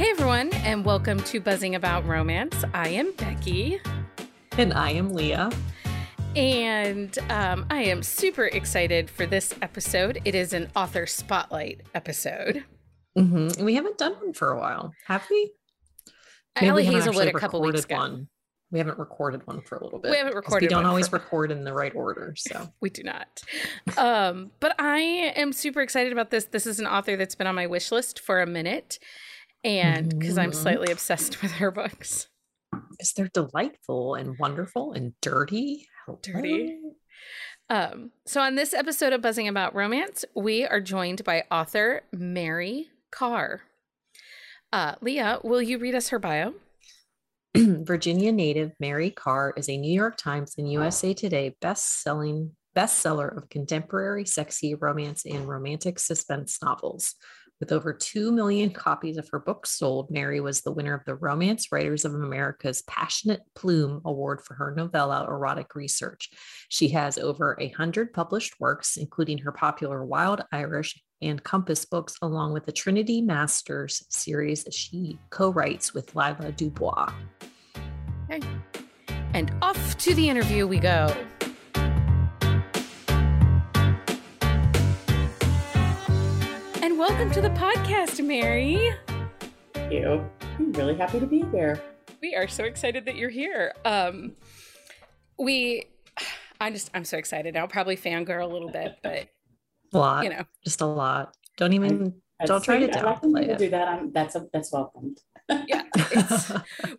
Hey everyone, and welcome to Buzzing About Romance. I am Becky. And I am Leah. And um, I am super excited for this episode. It is an author spotlight episode. Mm-hmm. We haven't done one for a while, have we? Ali Hazelwood a couple weeks ago. One. We haven't recorded one for a little bit. We haven't recorded. We don't always for... record in the right order, so we do not. um, but I am super excited about this. This is an author that's been on my wish list for a minute, and because I'm Mm-hmm. slightly obsessed with her books. because they're delightful and wonderful and dirty. Dirty. Um, so on this episode of Buzzing About Romance, we are joined by author Mari Carr. Uh, Leah, will you read us her bio? Virginia native Mari Carr is a New York Times and USA Today best-selling bestseller of contemporary sexy romance and romantic suspense novels. With over 2 million copies of her books sold, Mari was the winner of the Romance Writers of America's Passionate Plume Award for her novella erotic research. She has over a hundred published works, including her popular Wild Irish and Compass books, along with the Trinity Masters series she co-writes with Lila Dubois. And off to the interview we go. Welcome to the podcast, Mari. Thank you. I'm really happy to be here. We are so excited that you're here. Um, we, I'm just, I'm so excited. I'll probably fangirl a little bit, but A lot, you know, just a lot. Don't even That's don't try to sweet. I downplay it. do that. I'm, that's a, that's welcomed. yeah. It's,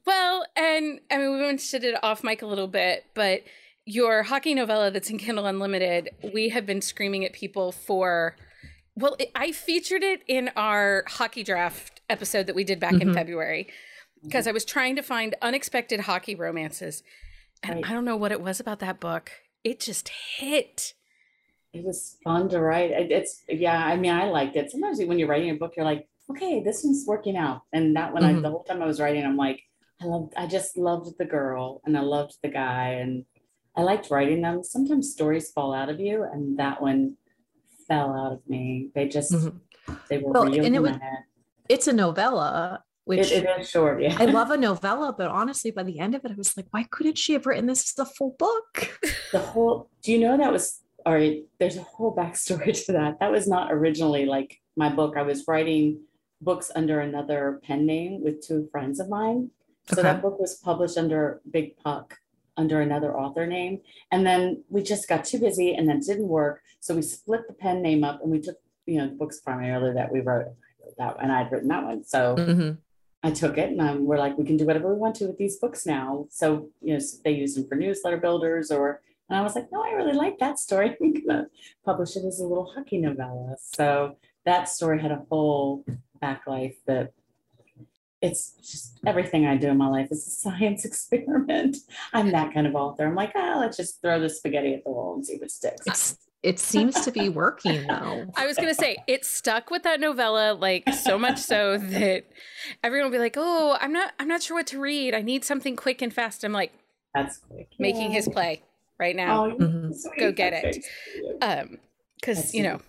well, and I mean, we mentioned it off mic a little bit, but your hockey novella that's in Kindle Unlimited, we have been screaming at people for. Well, it, I featured it in our hockey draft episode that we did back in Mhm. February because I was trying to find unexpected hockey romances. And Right. I don't know what it was about that book. It just hit. It was fun to write. It's yeah. I mean, I liked it. Sometimes when you're writing a book, you're like, okay, this one's working out. And that one, I, Mhm. the whole time I was writing, I'm like, I loved. I just loved the girl, and I loved the guy, and I liked writing them. Sometimes stories fall out of you, and that one fell out of me. They just Mhm. they were Well, real and it in was- my head. It's a novella, which It, it is short, yeah. I love a novella, but honestly, by the end of it, I was like, why couldn't she have written this as a full book? the whole do you know that was all right there's a whole backstory to that that was not originally like my book i was writing books under another pen name with two friends of mine so Okay. that book was published under big puck under another author name and then we just got too busy and that didn't work so we split the pen name up and we took you know the books primarily that we wrote that and i'd written that one so Mhm. I took it and um, we're like, we can do whatever we want to with these books now. So, you know, they use them for newsletter builders or, and I was like, no, I really like that story. I'm gonna publish it as a little hockey novella. So that story had a whole back life that it's just everything I do in my life is a science experiment. I'm that kind of author. I'm like, ah, let's just throw the spaghetti at the wall and see what sticks. It's it seems to be working though. I was gonna say it stuck with that novella like so much so that everyone will be like, "Oh, I'm not, I'm not sure what to read. I need something quick and fast." I'm like That's quick. making his play right now. Oh, you're Mhm. Go get That's it. very um because you know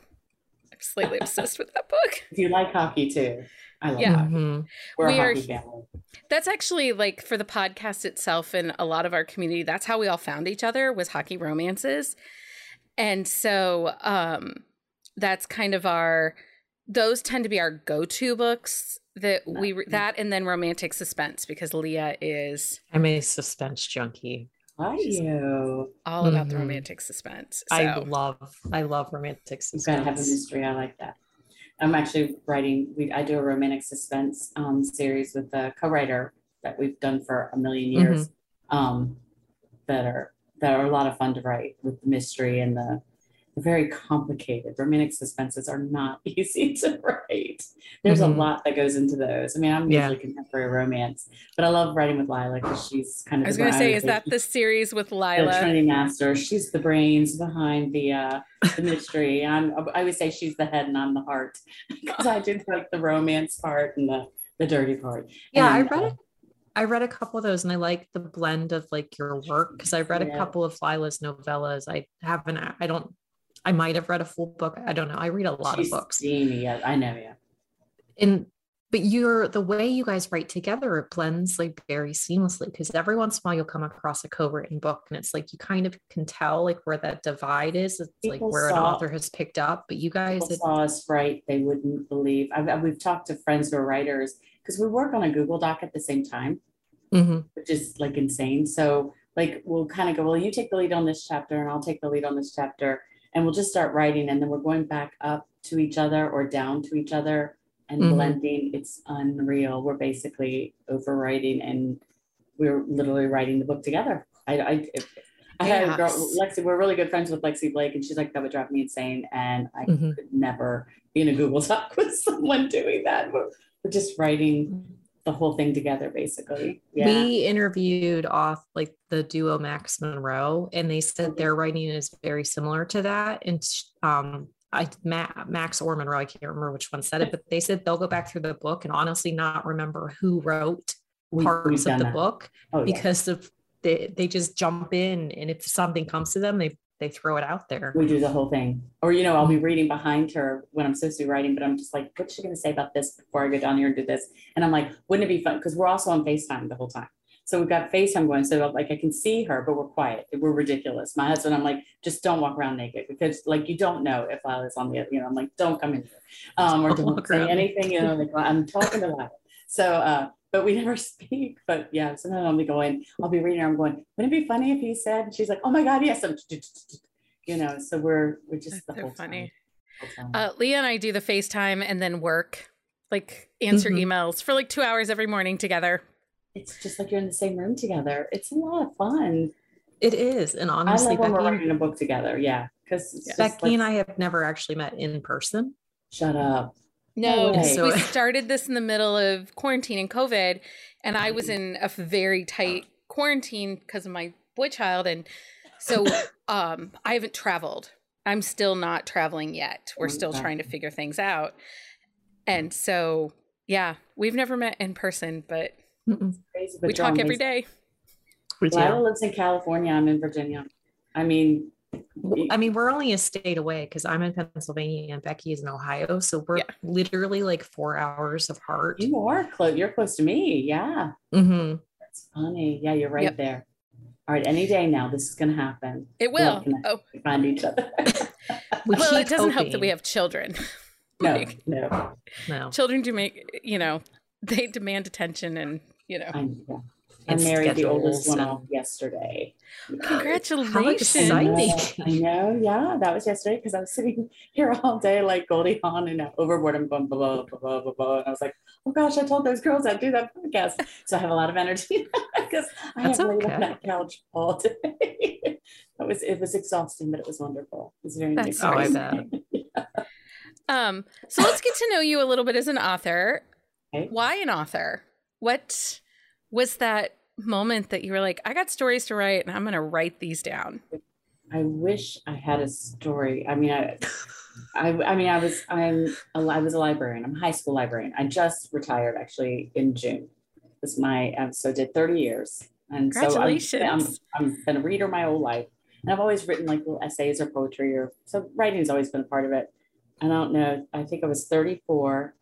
i'm slightly obsessed with that book If you like hockey too, I love Yeah. hockey. Mhm. We're We a are- hockey family. that's actually like for the podcast itself and a lot of our community that's how we all found each other was hockey romances and so um that's kind of our those tend to be our go-to books that we Mm-hmm. that and then romantic suspense because leah is I'm a suspense junkie. Are you? all about the Mhm. romantic suspense so I love I love romantic You've got to have a suspense. mystery. I like that. I'm actually writing. We I do a romantic suspense um, series with a co-writer that we've done for a million years. Um, that are that are a lot of fun to write with the mystery and the, the very complicated romantic suspenses are not easy to write. There's Mhm. a lot that goes into those. I mean, I'm Yeah. usually contemporary romance, but I love writing with Lila because she's kind of. i was going to say is that the series with the lila Trinity Master. She's the brains behind the uh, the mystery. I'm I would say she's the head and I'm the heart because I did like the romance part and the the dirty part. Yeah, I read uh, it. I read a couple of those and I like the blend of like your work because I've read a couple of Lila's novellas. I haven't, I don't, I might have read a full book. I don't know. I read a lot she's of books. steamy. Yeah, I know. Yeah. And but you're the way you guys write together it blends like very seamlessly because every once in a while you'll come across a co-written book and it's like you kind of can tell like where that divide is it's People like where an author has picked up but you guys it, saw us write, they wouldn't believe. I've, I've- we've talked to friends who are writers because we work on a Google Doc at the same time, Mhm. which is like insane. So like we'll kind of go, well, you take the lead on this chapter and I'll take the lead on this chapter. And we'll just start writing and then we're going back up to each other or down to each other and Mhm. blending. It's unreal. We're basically overwriting and we're literally writing the book together. I, I, I had a girl, Lexi, we're really good friends with Lexi Blake and she's like, that would drive me insane. And I Mhm. could never be in a Google Doc with someone doing that. We're, we're just writing the whole thing together, basically. Yeah. we interviewed off like the duo max monroe and they said their writing is very similar to that and um I Ma- Max or Monroe, I can't remember which one said it, but they said they'll go back through the book and honestly not remember who wrote We- parts of the that. book Oh, yeah. because of they, they just jump in and if something comes to them they they throw it out there we do the whole thing. Or, you know, I'll be reading behind her when I'm supposed to be writing, but I'm just like, what's she going to say about this before I go down here and do this? And I'm like, wouldn't it be fun? Because we're also on FaceTime the whole time. So we've got FaceTime going. So like I can see her, but we're quiet. We're ridiculous. My husband, I'm like, just don't walk around naked because like you don't know if I was on the, you know, I'm like, don't come in here. Um, or Don't don't say around anything, you know, like I'm talking to loud. So, uh, but we never speak. But yeah, sometimes I'll be going, I'll be reading her, I'm going, wouldn't it be funny if he said, she's like, oh my God, yes. I'm you know, so we're we're just the so whole funny. Time. Uh, Leah and I do the FaceTime and then work, like answer Mhm. emails for like two hours every morning together. it's just like you're in the same room together. It's a lot of fun. it is and I honestly love when we're writing a book together. Yeah, because it's becky like, and i have never actually met in person shut up. No, No. So- we started this in the middle of quarantine and COVID, and I was in a very tight quarantine because of my boy child, and so um, I haven't traveled. I'm still not traveling yet. We're still trying to figure things out, and so yeah, we've never met in person, but. Crazy, but we talk John every is- day. We do. Lila lives in California. I'm in Virginia. I mean, Well, I mean, we're only a state away because I'm in Pennsylvania and Becky is in Ohio. So we're Yeah. literally like four hours apart. you are close. You're close to me. Yeah, hmm that's funny. Yeah, you're right Yep. there. All right, any day now, this is going to happen. It Well, will. can I- Oh, We find each other. We well, it doesn't help that we have children. no, Like, no. No. children do make you know they demand attention, and you know. I, yeah. I And married the oldest one off yesterday. Congratulations! I know, Exciting. I know, yeah, that was yesterday because I was sitting here all day like Goldie Hawn and overboard. I'm going blah, blah, blah, blah, blah, blah. And I was like, oh gosh, I told those girls I'd do that podcast. So I have a lot of energy because I That's have laid on that couch all day. it was, it was exhausting, but it was wonderful. It was very That's Oh, I exciting. bet. Um, so let's get to know you a little bit as an author. Okay. Why an author? What was that moment that you were like, I got stories to write and I'm going to write these down? I wish I had a story. I mean, I, I, I mean, I was, I'm, a, I was a librarian. I'm a high school librarian. I just retired actually in June. Was my, um, so I did 30 years. And so I'm, I'm, I'm been a reader my whole life. And I've always written like little essays or poetry or, so writing's always been a part of it. I don't know. I think I was 34.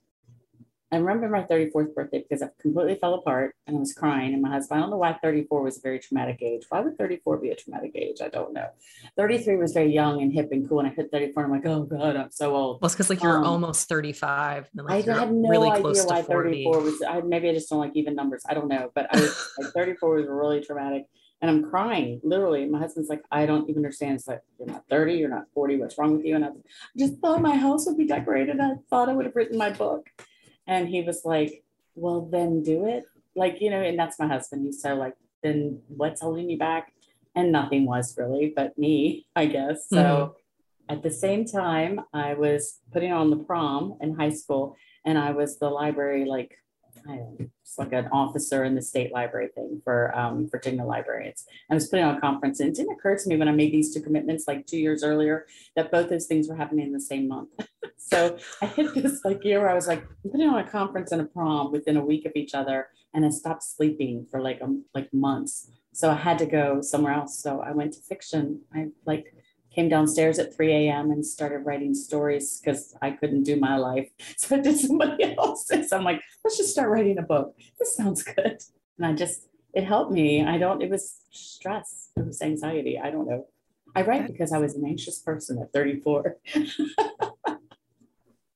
I remember my 34th birthday because I completely fell apart and I was crying. And my husband, I don't know why 34 was a very traumatic age. Why would 34 be a traumatic age? I don't know. 33 was very young and hip and cool. And I hit 34 and I'm like, oh God, I'm so old. Well, it's because like you're Um, almost 35. And like I had no really idea close why to 40. 34 was. I, maybe I just don't like even numbers. I don't know, but I was like 34 was really traumatic, and I'm crying literally. My husband's like, I don't even understand. It's like you're not 30, you're not 40. What's wrong with you? And I just thought my house would be decorated. I thought I would have written my book, and he was like, Well, then do it. Like you know, and that's my husband. He's so like, then what's holding you back? And nothing was really, but me, I guess. So mm-hmm. at the same time, I was putting on the prom in high school, and I was the library, like, I don't know, it's like an officer in the state library thing for um, Virginia librarians. I was putting on a conference, and it didn't occur to me when I made these two commitments like two years earlier that both those things were happening in the same month. so I hit this like year where I was like, I'm putting on a conference and a prom within a week of each other, and I stopped sleeping for like um, like months. So I had to go somewhere else. So I went to fiction. I like came downstairs at 3 a.m. and started writing stories because I couldn't do my life. So I did somebody else's. I'm like, let's just start writing a book. This sounds good. And I just, it helped me. I don't, it was stress, it was anxiety. I don't know. I write because I was an anxious person at 34. it's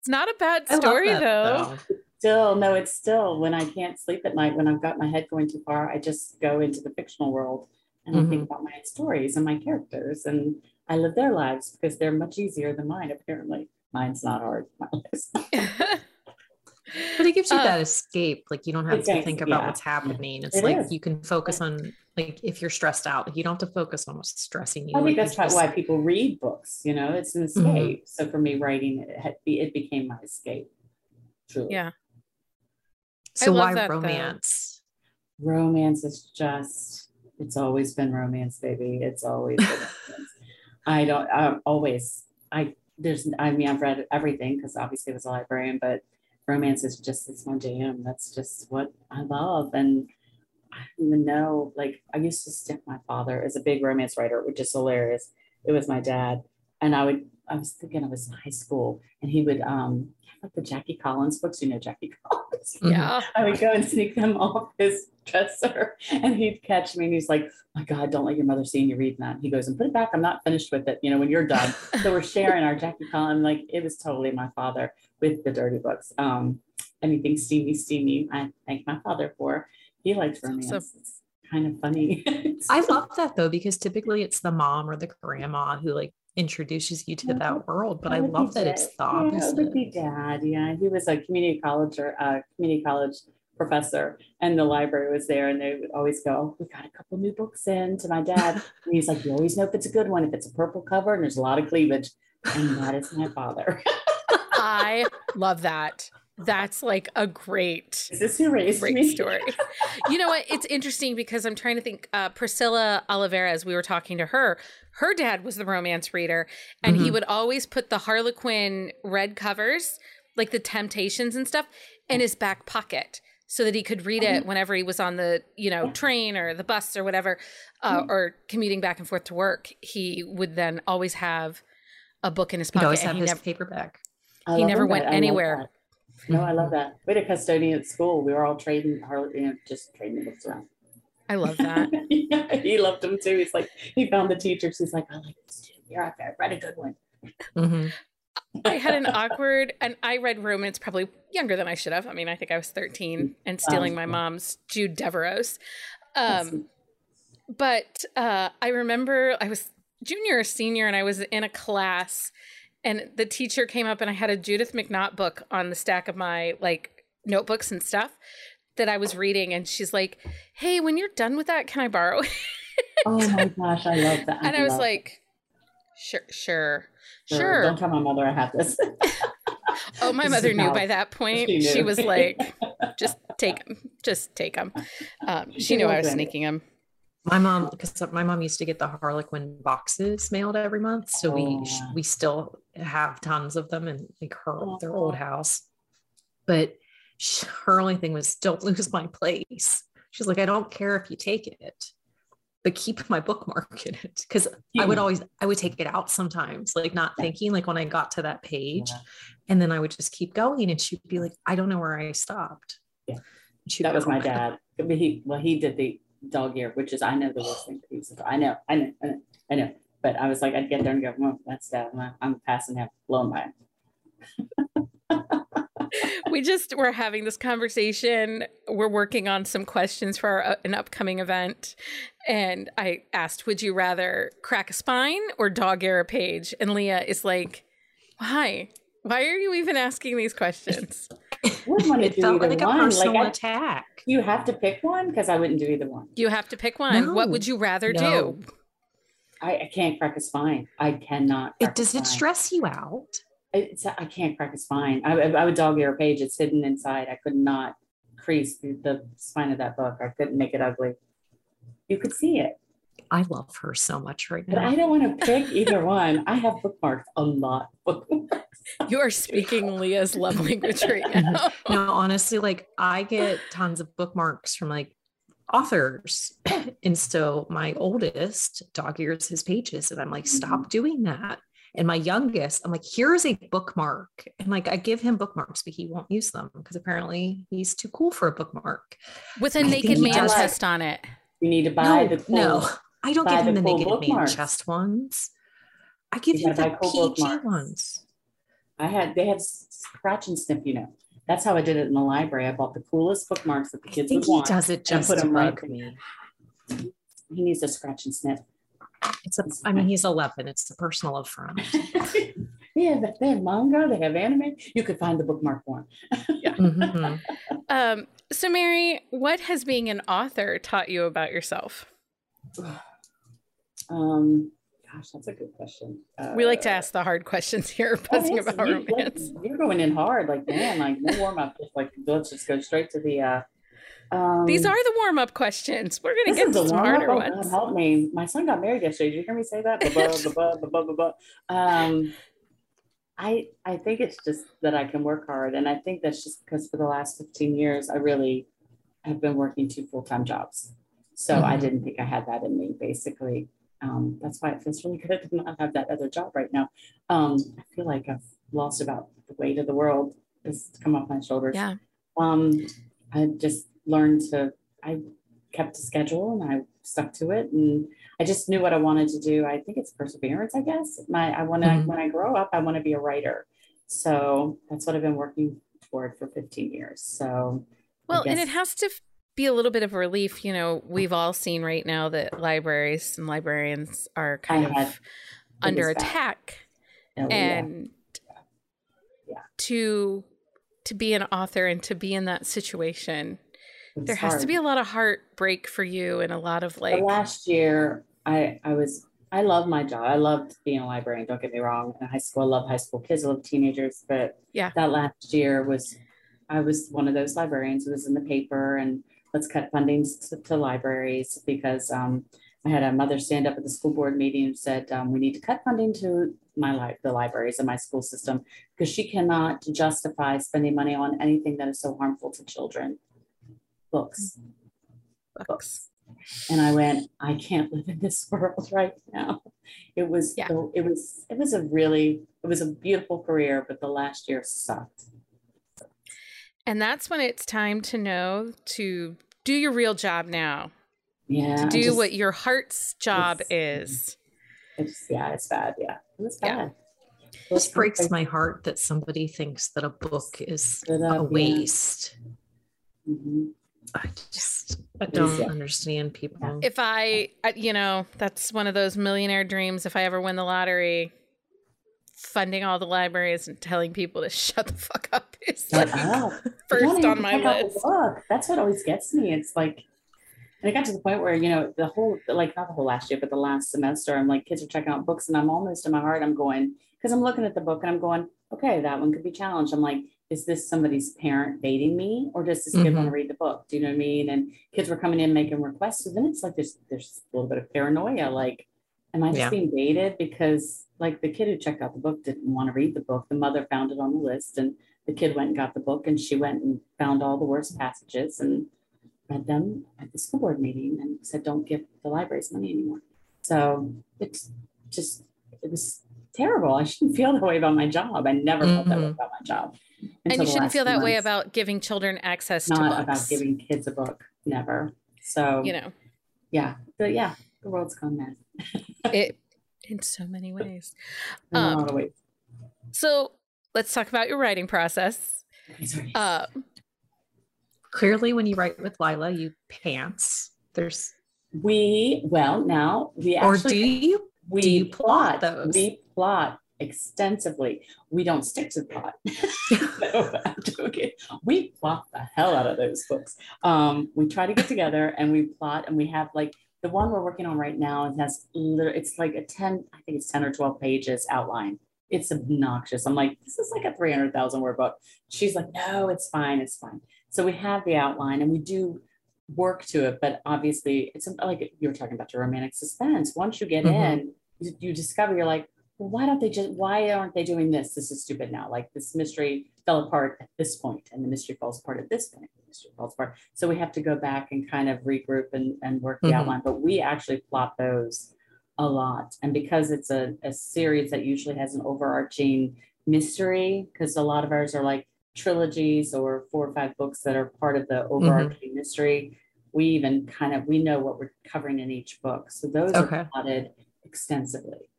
not a bad story that, though. though. Still, no, it's still when I can't sleep at night, when I've got my head going too far, I just go into the fictional world and mm-hmm. I think mm-hmm. about my stories and my characters and I live their lives because they're much easier than mine, apparently. Mine's not hard. but it gives you uh, that escape. Like you don't have to think about yeah. what's happening. It's it like is. you can focus on like if you're stressed out, you don't have to focus on what's stressing you. I think like that's why people read books. You know, it's an mm-hmm. escape. Mm-hmm. So for me, writing it had, it became my escape. Truly. Yeah. So why that, romance? Though. Romance is just. It's always been romance, baby. It's always been romance. I don't. Always. I there's. I mean, I've read everything because obviously I was a librarian, but romance is just it's my jam. That's just what I love. And I don't even know, like I used to stick my father as a big romance writer, which is hilarious. It was my dad. And I would, I was thinking I was in high school and he would um the Jackie Collins books, you know, Jackie Collins. Yeah. I would go and sneak them off his dresser and he'd catch me and he's like, my God, don't let your mother see you reading that. He goes and put it back. I'm not finished with it. You know, when you're done. so we're sharing our Jackie Collins. Like it was totally my father with the dirty books. Um, anything steamy, steamy. I thank my father for. He likes romance. So, it's kind of funny. I love that though, because typically it's the mom or the grandma who like introduces you to yeah. that world. But I love that it's the opposite. Yeah, it would be dad. Yeah, he was a community college or uh, community college professor and the library was there and they would always go we got a couple new books in to my dad and he's like you always know if it's a good one if it's a purple cover and there's a lot of cleavage and that is my father i love that that's like a great is this great me? story. You know what? It's interesting because i'm trying to think uh, priscilla oliveras as we were talking to her her dad was the romance reader and mm-hmm. he would always put the harlequin red covers like the temptations and stuff in his back pocket so that he could read it whenever he was on the you know train or the bus or whatever uh, mm-hmm. or commuting back and forth to work. He would then always have a book in his pocket He'd always have he his never, paperback. He never went anywhere no i love that. We had a custodian at school. We were all trading you know, just trading books around. I love that. Yeah, he loved them too. He's like he found the teachers he's like i like this too. You're out there read a good one. Mm-hmm. I had an awkward, and I read romance probably younger than I should have. I mean, I think I was 13 and stealing my mom's Jude Deveraux. Um, but uh, I remember I was junior or senior, and I was in a class, and the teacher came up, and I had a Judith McNaught book on the stack of my like notebooks and stuff that I was reading, and she's like, "Hey, when you're done with that, can I borrow it?" oh my gosh, I love that. and I, I was like, "Sure, sure." Sure. Don't tell my mother I have this. oh, my mother knew by that point. She, she, was like, just take them, just take them. Um, she, she knew I was sneaking them. My mom, because my mom used to get the Harlequin boxes mailed every month, so oh. we we still have tons of them in like her oh. their old house. But she, her only thing was, don't lose my place. She's like, I don't care if you take it but keep my bookmark in it because yeah. I would hmm. always I would take it out sometimes, like not thinking, like when I got to that page, yeah. and then I would just keep going, and she'd be like, "I don't know where I stopped." Yeah, that was my dad. He well, he did the dog ear, which is I know the worst thing he was. I know, I know, I know, I know. But I was like, I'd get there and go, well, that's that. I'm passing him, blown by we just we're having this conversation. We're working on some questions for our, uh, an upcoming event, and I asked, "Would you rather crack a spine or dog ear a page?" And Leah is like, "Why? Why are you even asking these questions?" it felt like a one. personal like attack. You have to pick one because I wouldn't do either one. You have to pick one. No, what would you rather no. do? I, I, can't crack a spine. I cannot. It does it stress you out? it's I can't crack a spine. I, I would dog ear a page. It's hidden inside. I could not crease the, the spine of that book. I couldn't make it ugly. You could see it. I love her so much right now. But I don't want to pick either one. I have bookmarks a lot. you are speaking Leah's love language right now. no, honestly, like I get tons of bookmarks from like authors. and so my oldest dog ears his pages, and I'm like, mm-hmm. stop doing that. And my youngest, I'm like, here's a bookmark. And like, I give him bookmarks, but he won't use them because apparently he's too cool for a bookmark. With a I naked man chest on it. You need to buy No, the cool, no, I don't give him the the cool naked man chest ones. I give You him the buy cool PG bookmarks. ones. I had they have scratch and sniff, you know. That's how I did it in the library. I bought the coolest bookmarks that the I kids think would he want. does it just put to 'em right bug me. He needs to scratch and sniff. It's a, I mean, he's 11. It's a personal affront. yeah, but they have manga, they have anime. You could find the bookmark one. Mhm. Um, so, Mari, what has being an author taught you about yourself? Um, gosh, that's a good question. We like to Uh, ask the hard questions here, oh, yes, about you- like, romance. you're going in hard, like man, like no warm up. Just like let's just go straight to the. uh um, These are the warm up questions. We're gonna get to the smarter warm-up. God, ones. help me. My son got married yesterday. Did you hear me say that? Um, I I think it's just that I can work hard, and I think that's just because for the last 15 years I really have been working two full time jobs. So I Mhm. didn't think I had that in me. Basically, um, that's why it feels really good to not have that other job right now. Um, I feel like I've lost about the weight of the world has come off my shoulders Yeah. um, I just learned to, I kept a schedule and I stuck to it and I just knew what I wanted to do. I think it's perseverance, I guess. My, I want to, Mhm. when I grow up, I want to be a writer. So that's what I've been working toward for 15 years. So Well, and it has to be a little bit of a relief. You know, we've all seen right now that libraries and librarians are kind had- of under attack. and Yeah. to to be an author and to be in that situation It's there has to be a lot of heartbreak for you and a lot of like the last year I I was I love my job. I loved being a librarian. Don't get me wrong. In high school, I love high school kids. I love teenagers. But Yeah. that last year was I was one of those librarians who was in the paper and let's cut fundings to, to libraries because um, I had a mother stand up at the school board meeting and said um, we need to cut funding to my li- the libraries in my school system because she cannot justify spending money on anything that is so harmful to children. Books books. and I went, I can't live in this world right now. It was, Yeah. it was, it was a really, it was a beautiful career, but the last year sucked. and that's when it's time to know to do your real job now Yeah, to do just- what your heart's job It's- is It's yeah, it's bad. Yeah, It's was Yeah. bad. It just breaks my heart that somebody thinks that a book is Good a idea. waste. Mhm. I just I don't yeah. understand people. if i I- you know that's one of those millionaire dreams if i ever win the lottery funding all the libraries and telling people to shut the fuck up is like up. First on my pick up the list. That's what always gets me. It's like, and it got to the point where you know the whole, like not the whole last year, but the last semester, I'm like, kids are checking out books, and I'm almost in my heart, I'm going because I'm looking at the book and I'm going, okay, that one could be challenged. I'm like, is this somebody's parent baiting me, or does this kid want to mm-hmm. read the book? Do you know what I mean? And kids were coming in making requests, so then it's like there's there's a little bit of paranoia, like. Am I just Yeah. being baited because like the kid who checked out the book didn't want to read the book? The mother found it on the list and the kid went and got the book and she went and found all the worst passages and read them at the school board meeting and said, don't give the libraries money anymore. So it's just, it was terrible. I shouldn't feel that way about my job. I never felt that way Mhm. about my job. and you shouldn't feel that way about giving children access to not books about giving kids a book. Never. So you know yeah, but yeah, the world's gone mad it in so many ways in a Um, lot of ways. so let's talk about your writing process uh, Clearly, when you write with Lila, you pants. There's we well now we or do you? we do you plot plot those? we plot extensively we don't stick to plot no, I'm joking. we plot the hell out of those books um, we try to get together and we plot and we have like the one we're working on right now it has it's like a 10 i think it's 10 or 12 pages outline. It's obnoxious. I'm like this is like a 300000 word book. She's like no it's fine it's fine. So we have the outline and we do work to it but obviously it's like you were talking about your romantic suspense. Once you get Mhm. in you, you discover you're like well, why don't they just why aren't they doing this? This is stupid now. Like this mystery fell apart at this point and the mystery falls apart at this point mystery falls apart. So we have to go back and kind of regroup and, and work the Mhm. outline. But we actually plot those a lot. And because it's a, a series that usually has an overarching mystery, because a lot of ours are like trilogies or four or five books that are part of the overarching mystery. We even kind of we know what we're covering in each book. So those Okay. are plotted extensively.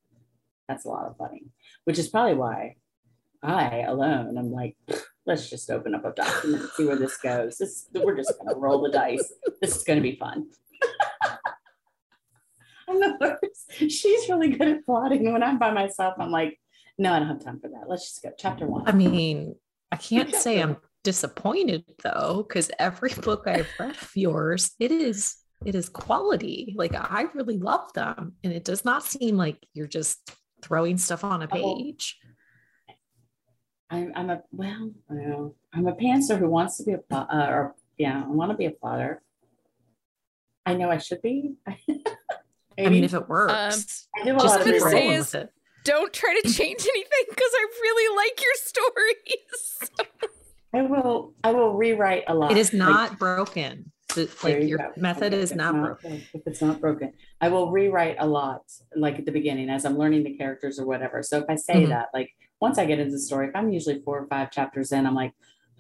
That's a lot of funny, which is probably why I alone, I'm like, let's just open up a document and see where this goes. This we're just gonna roll the dice. This is gonna be fun. I'm the worst. She's really good at plotting. When I'm by myself, I'm like, no, I don't have time for that. Let's just go. Chapter one. I mean, I can't say I'm disappointed though, because every book I've read of yours, it is it is quality. Like I really love them, and it does not seem like you're just throwing stuff on a Oh. Page. I'm, I'm a well, well, I'm a pantser who wants to be a plot, uh, or yeah, I want to be a plotter. I know I should be. I mean, if it works, I do a just lot of gonna keep reading. say rolling is- with it. Don't try to change anything because I really like your stories. I will. I will rewrite a lot. It is Like, not broken. The- like you your go. method Okay, is if it's not broken. If it's not broken, I will rewrite a lot, like at the beginning as I'm learning the characters or whatever. So if I say Mhm. that, like once I get into the story, if I'm usually four or five chapters in, I'm like,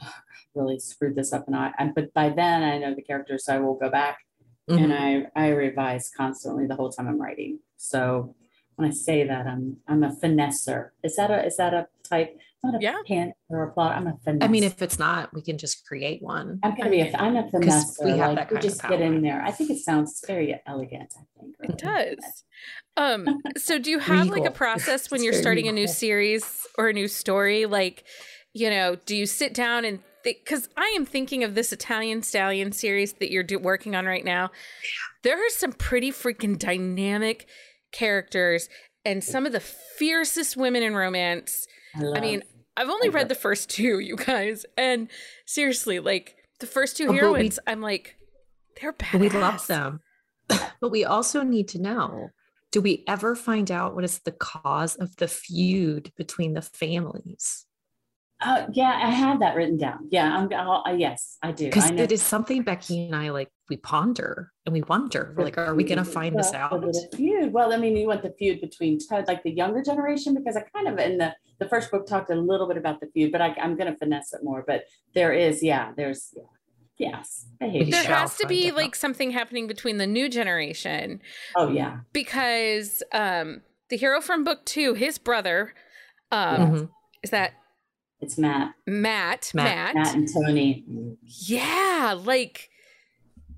oh, really screwed this up, and I. And, but by then I know the characters, so I will go back and Mhm. I I revise constantly the whole time I'm writing. So when I say that, I'm I'm a finesser. Is that a is that a type? I'm not a Yeah. pant or a plot. I'm a finesse. I mean, if it's not, we can just create one. I'm gonna be a I'm a finesse. we have like, that we kind of just get in there. I think it sounds very elegant. I think It does. Um, so do you have like a process when you're very starting a new series or a new story? Like, you know, do you sit down and think? Because I am thinking of this Italian Stallion series that you're do- working on right now. There are some pretty freaking dynamic characters and some of the fiercest women in romance. I, I mean, I've only read the first two, you guys, and seriously, like the first two but we- heroines, I'm like, they're bad. But we love them. but we also need to know do we ever find out what is the cause of the feud between the families? oh yeah, I have that written down. Yeah, I'm. I'll, uh, yes, I do. Because it is something Becky and I like, we ponder and we wonder, we're like, are we going to find this Well, out? the feud. Well, I mean, you want the feud between Ted, like the younger generation, because I kind of in the the first book talked a little bit about the feud, but I, I'm going to finesse it more. But there is, yeah, there's, yeah, yes, I hate there has to be out. like something happening between the new generation Oh yeah, because um the hero from book two his brother um Mhm. is that it's Matt, matt matt, Matt. Matt and Tony. yeah like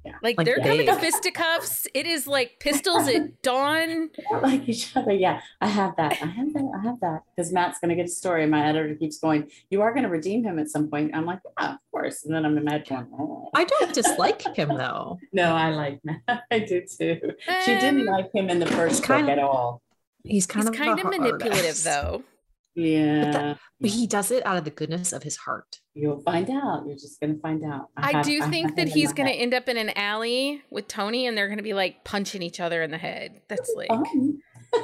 Yeah. like, Like they're coming to fisticuffs it is like pistols at dawn like each other. Yeah, I have that. I have that. I have that. Because Matt's going to get a story. and My editor keeps going, You are going to redeem him at some point. I'm like, Yeah, of course. And then I'm in my head oh. I don't dislike him though. No, I like Matt. I do too. She didn't Um, like him in the first kind book of- at all. He's kind he's of kind of manipulative hard-ass. though Yeah. But he does it out of the goodness of his heart. You'll find out. You're just going to find out. i, have- do have think him that he's going to end up in an alley with tony and they're going to be like punching each other in the head that's like Fun.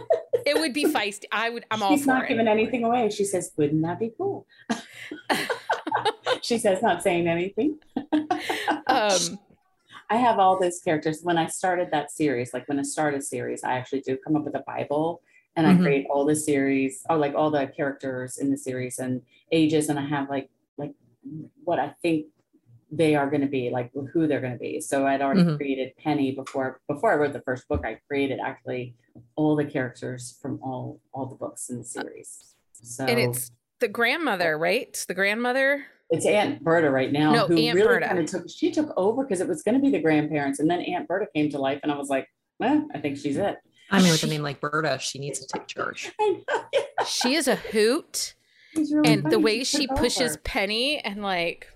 it would be feisty i would i'm all She's for not it giving anything away. She says, Wouldn't that be cool? she says, Not saying anything. um I have all those characters. When I started that series, like when I start a series, I actually do come up with a Bible and I Mhm. create all the series or like all the characters in the series and ages. And I have like, like what I think they are going to be, like who they're going to be. So I'd already Mhm. created Penny before, before I wrote the first book, I created actually all the characters from all, all the books in the series. So and it's the grandmother right the grandmother it's Aunt Berta right now, No, who Aunt really Berta. kind of took. She took over because it was going to be the grandparents, and then Aunt Berta came to life, and I was like, "Well, I think she's it." I mean, with a name like Berta, she needs to take charge. She is a hoot really and the way she took pushes over. penny and like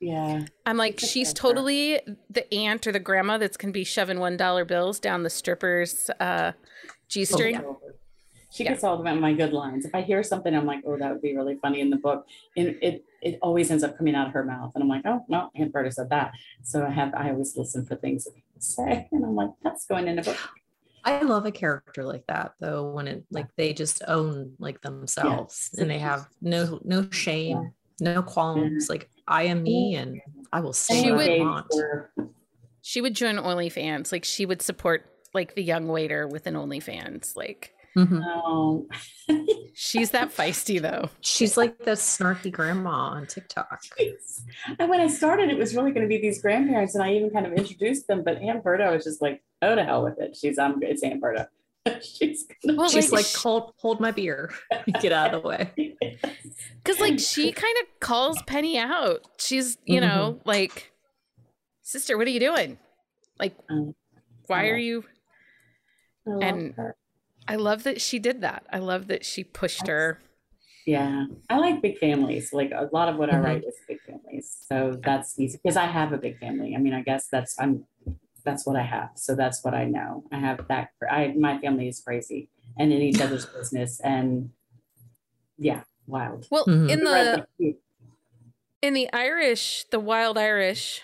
yeah, i'm like took she's totally the aunt or the grandma that's gonna be shoving one dollar bills down the stripper's uh g-string took over. She Yeah. gets all of my good lines. If I hear something, I'm like, "Oh, that would be really funny in the book," and it it always ends up coming out of her mouth, and I'm like, "Oh, no, Aunt Berta said that." So I have I always listen for things that people say, and I'm like, "That's going in a book." I love a character like that though, when it like they just own like themselves and they have no no shame, no qualms. Like I am me and I will say She what I would- want. For- She would join OnlyFans. Like she would support like the young waiter with an OnlyFans. Like Mhm. No. she's that feisty though. She's like the snarky grandma on TikTok. and when I started, it was really going to be these grandparents, and I even kind of introduced them. But Aunt Berta was just like, "Oh, to hell with it." She's um, it's Aunt Berta. She's gonna Well, She's like, like, hold, hold my beer. Get out of the way. Because like she kind of calls Penny out. She's, you know, like, sister, what are you doing? Like, Um, why yeah. are you? I And- her. I love that she did that. I love that she pushed her. Yeah, I like big families. Like a lot of what I Mhm. write is big families, so that's easy because I have a big family. I mean, I guess that's I'm that's what I have. So that's what I know. I have that. I my family is crazy and in each other's business, and yeah, wild. Well, Mhm. in We were at the the- in the Irish, the Wild Irish,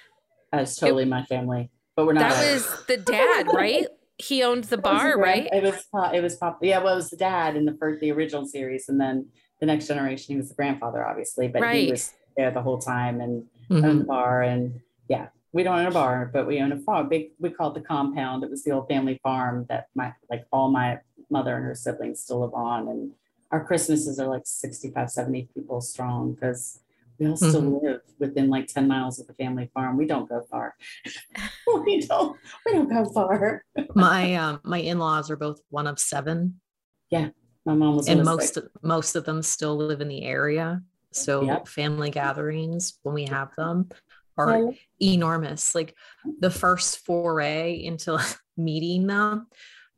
That's totally my family, but we're not. that Irish. was the dad, right? He owned the bar, the right? It was pop- it was pop. Yeah, well, it was the dad in the first the original series, and then the next generation he was the grandfather, obviously, but Right. he was there the whole time and Mhm. owned the bar. And yeah, we don't own a bar, but we own a farm. Big we call it the compound. It was the old family farm that my like all my mother and her siblings still live on. And our Christmases are like 65, 70 people strong because we all still Mhm. live within like 10 miles of the family farm. We don't go far. we don't we don't go far. My um my in-laws are both one of seven, Yeah. My mom was and most most of them still live in the area. So Yep. family gatherings when we have them are "Well, enormous. Like the first foray into meeting them,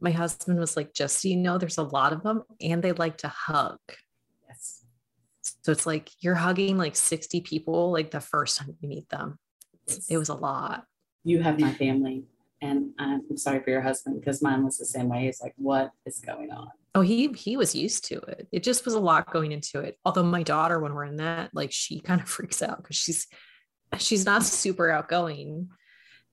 my husband was like, just so you know, there's a lot of them and they like to hug. yes. So it's like you're hugging like 60 people like the first time you meet them. It was a lot. you have my family. And I'm sorry for your husband because mine was the same way. He's like, what is going on? Oh, he he was used to it. It just was a lot going into it. Although my daughter, when we're in that, like she kind of freaks out because she's she's not super outgoing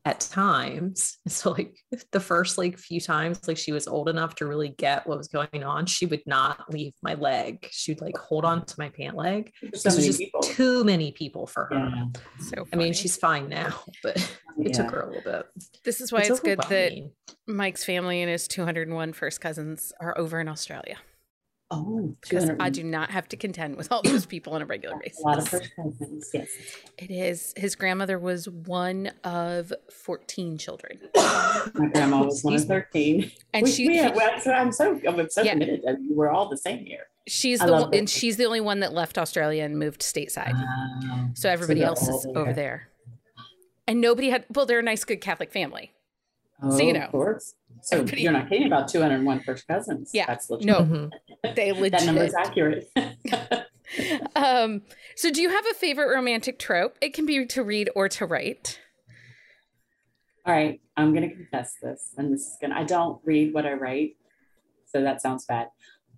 at times. So like the first like few times, like she was old enough to really get what was going on, she would not leave my leg. She'd like hold on to my pant leg. There's This so was just people. too many people for her. Yeah. So I mean, she's fine now, but it took her a little bit. This is why it's, good that. Mike's family and his 201 first cousins are over in Australia Oh, because I do not have to contend with all those people on a regular basis. A lot of first cousins. Yes. It is. His grandmother was one of 14 children. My grandma was one of 13. And we, she we have, well, so I'm so, I'm so Yeah. committed. I mean, we're all the same here. she's I the one, and she's the only one that left Australia and moved stateside. Wow. so everybody they're else is all over there. And nobody had well, they're a nice good Catholic family. Oh, So, you know. Of course. So Everybody- you're not kidding about 201 first cousins. Yeah. That's legit. No, Mhm. They that number's legit. accurate. um so do you have a favorite romantic trope? It can be to read or to write. All right, I'm gonna confess this, and this is gonna. I don't read what I write, so that sounds bad.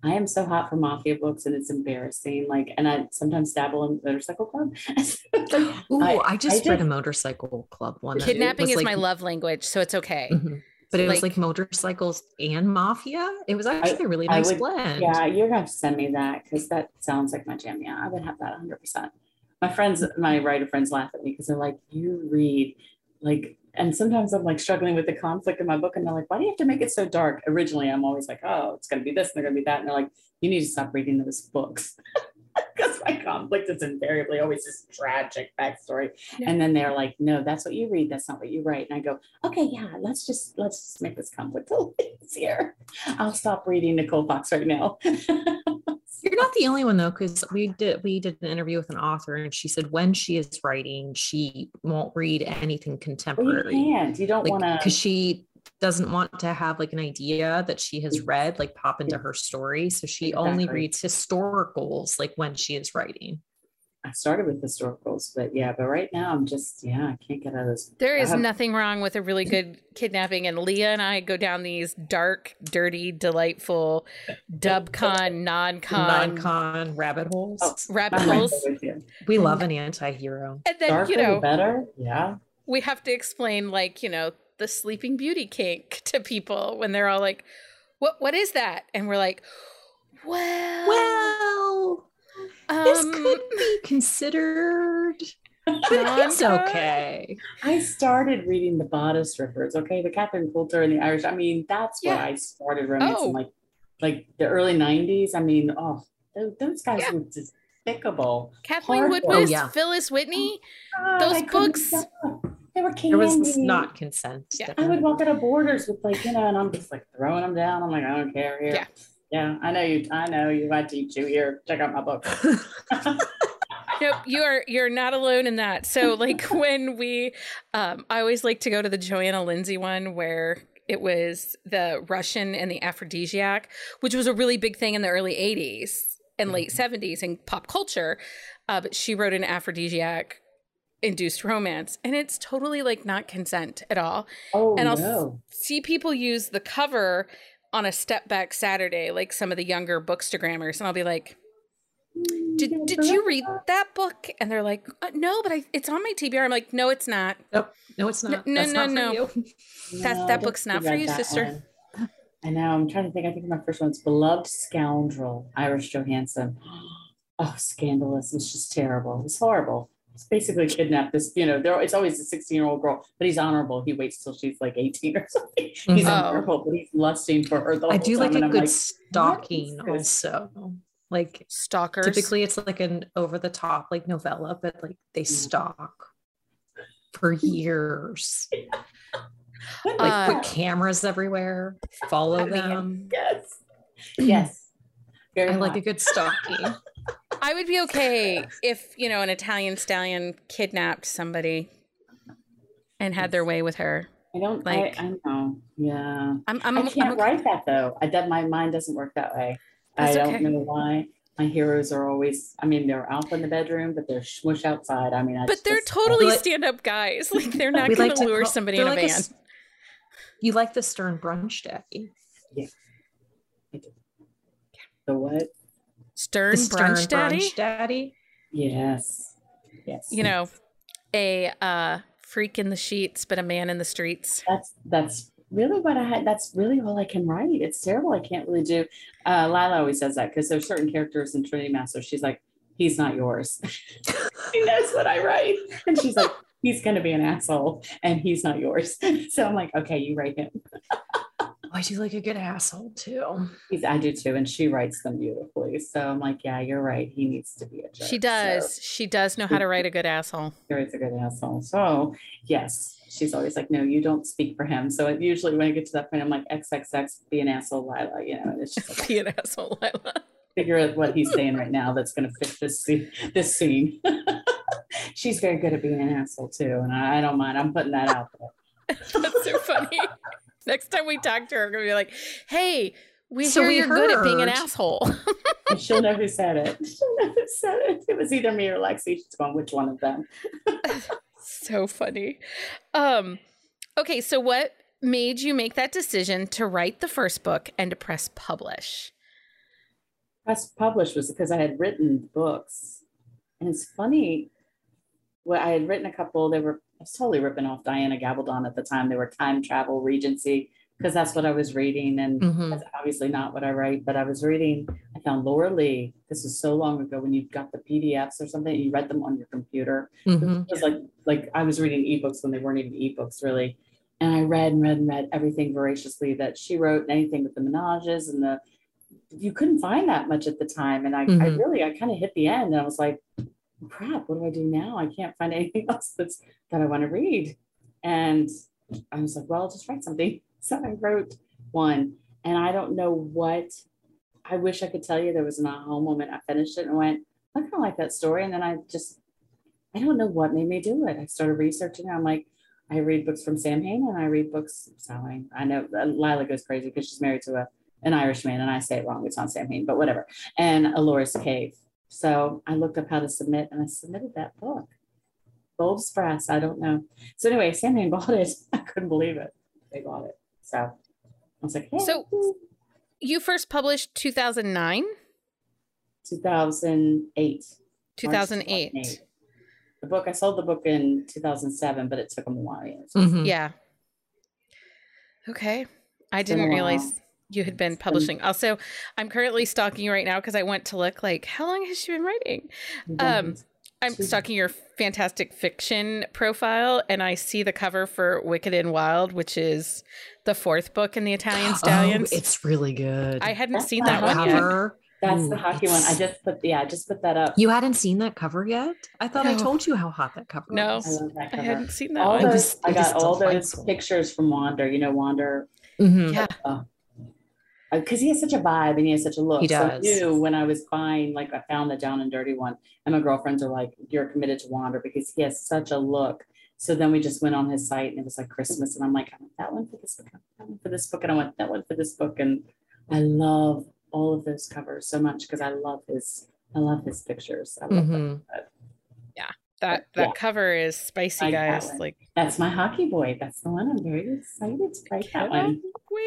I am so hot for mafia books, and it's embarrassing. Like, and I sometimes dabble in motorcycle club. Ooh, I- I, just I read a motorcycle club one. that Kidnapping is like- my love language, so it's okay. Mhm. But it was Like- like motorcycles and mafia. It was actually a really nice would- blend. yeah, you're gonna have to send me that because that sounds like my jam. Yeah, I would have that 100. percent My friends, my writer friends, laugh at me because they're like, "You read like." And sometimes I'm like struggling with the conflict in my book, and they're like, "Why do you have to make it so dark?" Originally, I'm always like, "Oh, it's gonna be this, and they're gonna be that," and they're like, "You need to stop reading those books." Because my conflict is invariably always this tragic backstory. Yeah. And then they're like, no, that's what you read. That's not what you write. And I go, okay, yeah, let's just let's just make this conflict a little easier. I'll stop reading Nicole Fox right now. You're not the only one though, because we did we did an interview with an author and she said when she is writing, she won't read anything Well, you contemporary. can't. You don't Like want because she doesn't want to have like an idea that she has read like pop into her story. So she only reads historicals like when she is writing. I started with historicals, but yeah, but right now I'm just yeah, I can't get out of this. There is have- nothing wrong with a really good kidnapping, and Leah and I go down these dark, dirty, delightful dub con, non con Non-con rabbit holes. Oh, rabbit holes. there with you. we love an anti-hero. And then, Darker you know, better. Yeah. we have to explain, like, you know, the sleeping beauty kink to people when they're all like, what, what is that? And we're like, well, Well, um, this could be considered. it's okay. I started reading the bodice rippers, okay, the Catherine Coulter and the Irish. I mean, that's Yeah. where I started romance Oh. in like like the early '90s. I mean, oh, those, those guys Yeah. were despicable. Kathleen Hardcore. Woodiwiss, Oh, yeah. Phyllis Whitney. God, Those I books- stop. They were candy. There was not consent. Yeah. I would walk out of borders with like, you know, and I'm just like throwing them down. I'm like, I don't care here. Yeah. Yeah, I know you. I know you. I teach you here. Check out my book. Nope, you are you're not alone in that. So like when we um I always like to go to the Johanna Lindsey one where it was the Russian and the aphrodisiac, which was a really big thing in the early 80s and late 70s in pop culture. Uh, but she wrote an aphrodisiac induced romance and it's totally like not consent at all. Oh And I'll no. see people use the cover on a step back Saturday, like some of the younger bookstagrammers, and I'll be like, did, did you read that book? And they're like, uh, no, but I, it's on my TBR. I'm like, no, it's not. Nope. No, it's not. No, That's no, not for no. That- that book's don't for you, sister. one. I know. I'm trying to think. I think my first one's Beloved Scoundrel, Iris Johansen. Oh, scandalous. It's just terrible. It's horrible. It's basically kidnapped this, you know, there it's always a 16 year old girl, but he's honorable. He waits till she's like 18 or something. He's Mhm. Oh. honorable, but he's lusting for her the I whole do like time, a and good like, stalking what is this? also. Like Stalkers. typically it's like an over the top like novella, but like they stalk for years. Like Uh, put cameras everywhere, follow them. Yes. Yes. Very I like a good stalking. I would be okay if, you know, an Italian stallion kidnapped somebody and had their way with her. I don't like- I, I know. Yeah. I'm, I'm, I I'm can't okay. write that though. I that my mind doesn't work that way. That's I don't okay. know why. My heroes are always. I mean, they're alpha in the bedroom, but they're smush outside. I mean, I But just- they're totally Like- stand up guys. Like they're not going like to to lure somebody they're in a van. s- you like the Stern brunch daddy. the what? Stern The Stern brunch daddy. brunch daddy. Yes. Yes. You know, a uh, freak in the sheets, but a man in the streets. that's that's really what I had. That's really all I can write. It's terrible. I can't really do. Uh, Lila always says that because there's certain characters in Trinity Master. She's like, he's not yours. she knows what I write, and she's like, he's gonna be an asshole, and he's not yours. So I'm like, okay, you write him. Oh, I do like a good asshole too. He's, I do too, and she writes them beautifully. So I'm like, yeah, you're right. He needs to be a jerk. She does. She does know how to write a good asshole. So he's a good asshole. So yes, she's always like, no, you don't speak for him. So it, usually when I get to that point, I'm like, XXX, be an asshole, Lila. You know, and it's just like, Be an asshole, Lila. figure out what he's saying right now that's going to fit this scene. This scene. she's very good at being an asshole too, and I, I don't mind. I'm putting that out there. That's so funny. Next time we talk to her, we're gonna be like, "Hey, we So hear we you're good at being an asshole." She'll know who said it. She'll know who said it. It was either me or Lexi. She's going, which one of them? so funny. Um, okay, so what made you make that decision to write the first book and to press publish? press publish was because I had written books. And it's funny, well, I had written a couple, they were, I was totally ripping off Diana Gabaldon at the time. They were time travel regency, because that's what I was reading. And Mhm. that's obviously not what I write, but I was reading, I found Lora Leigh. This is so long ago when you got the PDFs or something, you read them on your computer. Mhm. It was like like I was reading ebooks when they weren't even ebooks really. And I read and read and read everything voraciously that she wrote and anything with the menages and the you couldn't find that much at the time. And I, I Mhm. really I kind of hit the end and I was like, crap, what do I do now? I can't find anything else that's that I want to read. And I was like, well, I'll just write something. So I wrote one. And I don't know what I wish I could tell you there was an aha moment. I finished it and went, I kind of like that story. And then I just I don't know what made me do it. I started researching. I'm like, I read books from Sam Hain and I read books. Sorry, I know uh, Lila goes crazy because she's married to a an Irishman and I say it wrong. It's not Sam Hain, but whatever. And Ellora's Cave. So I looked up how to submit and I submitted that book. Bold as brass. I don't know. So anyway, Sam Hain bought it. I couldn't believe it. They bought it. So I was like, hey, So- You first published 2009, 2008. March 2008. The book, I sold the book in 2007, but it took them a while. yeah. Mhm. Yeah. Okay. I didn't while. realize you had been publishing. Also, I'm currently stalking you right now because I went to look like how long has she been writing? Um, I'm stalking your fantastic fiction profile, and I see the cover for Wicked and Wild, which is the fourth book in the Italian Stallions. Oh, it's really good. I hadn't That's seen the that one yet. cover. That's Ooh, the hockey one. I just put yeah, I just put that up. You hadn't seen that cover yet? I thought I told you how hot that cover No. was. I I hadn't seen that all one. Those, I it was got all those pictures from Wander. You know Wander Mhm. Yeah. Because he has such a vibe and he has such a look. He So I does. knew when I was buying, like I found the down and dirty one, and my girlfriends are like, "You're committed to Wander because he has such a look." So then we just went on his site and it was like Christmas, and I'm like, "I want that one for this book, I want that one for this book, and I want that one for this book." And I love all of those covers so much because I love his, I love his pictures. I love them. Mhm. That that Yeah. cover is spicy, that guys. Like That's my hockey boy. That's the one I'm very excited to write that one.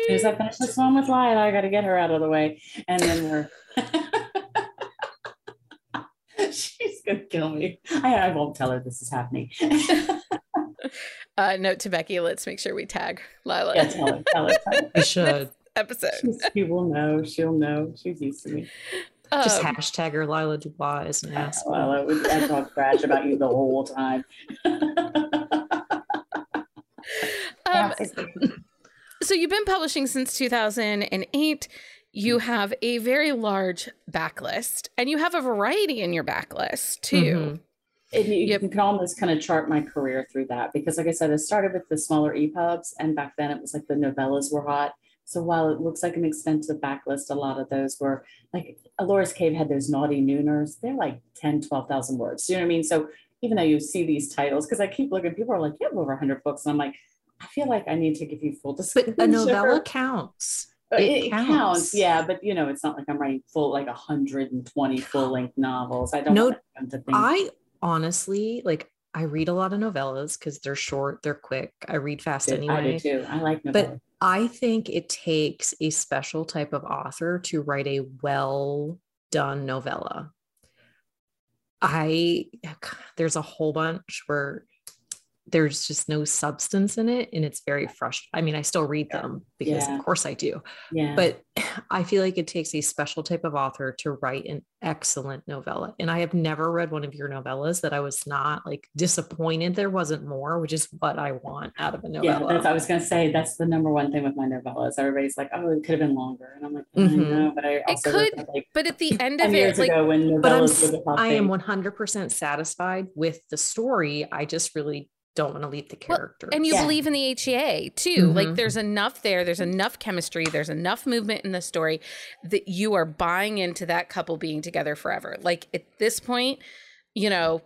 Wait. As I finish this one with Lila, I got to get her out of the way, and then we're. She's gonna kill me. I, I won't tell her this is happening. Uh, note to Becky, let's make sure we tag Lila yeah, tell her, tell her, tell her. You should. episode. She's- She will know. She'll know. She's used to me. Just Um, hashtag her Lila Dubois is an ass. Well, I, would, I talk trash about you the whole time. um, so you've been publishing since 2008 you hmm. have a very large backlist and you have a variety in your backlist too mm-hmm. And you, Yep. you can almost kind of chart my career through that because, like I said, I started with the smaller EPUBs, and back then it was like the novellas were hot. So while it looks like an extensive backlist, a lot of those were like Ellora's Cave had those naughty nooners. They're like 10, 12,000 words. You know what I mean? So even though you see these titles, because I keep looking, people are like, you have over 100 books. And I'm like, I feel like I need to give you full But a novella counts. Uh, It It, counts. counts. yeah, but you know, it's not like I'm writing full like 120 full length novels. I don't No, want them to think. I honestly like I read a lot of novellas because they're short, they're quick. I read fast anyway. I do too. I like But. I think it takes a special type of author to write a well done novella. I there's a whole bunch where there's just no substance in it and it's very frustrating. I mean, I still read Yeah. them because Yeah. of course I do. yeah. But I feel like it takes a special type of author to write an excellent novella. And I have never read one of your novellas that I was not like disappointed there wasn't more, which is what I want out of a novella yeah, novella. that's I was gonna say that's the number one thing with my novellas. Everybody's like, oh, it could have been longer, and I'm like, I Mhm. know, but I also wrote could, that, like but at the end of it like ago when but I'm, novellas were the I am 100% satisfied with the story. I just really don't want to leave the Well, character. and you Yeah. believe in the HEA too. Like Mhm. there's enough there, there's enough chemistry, there's enough movement in the story that you are buying into that couple being together forever. Like at this point, you know,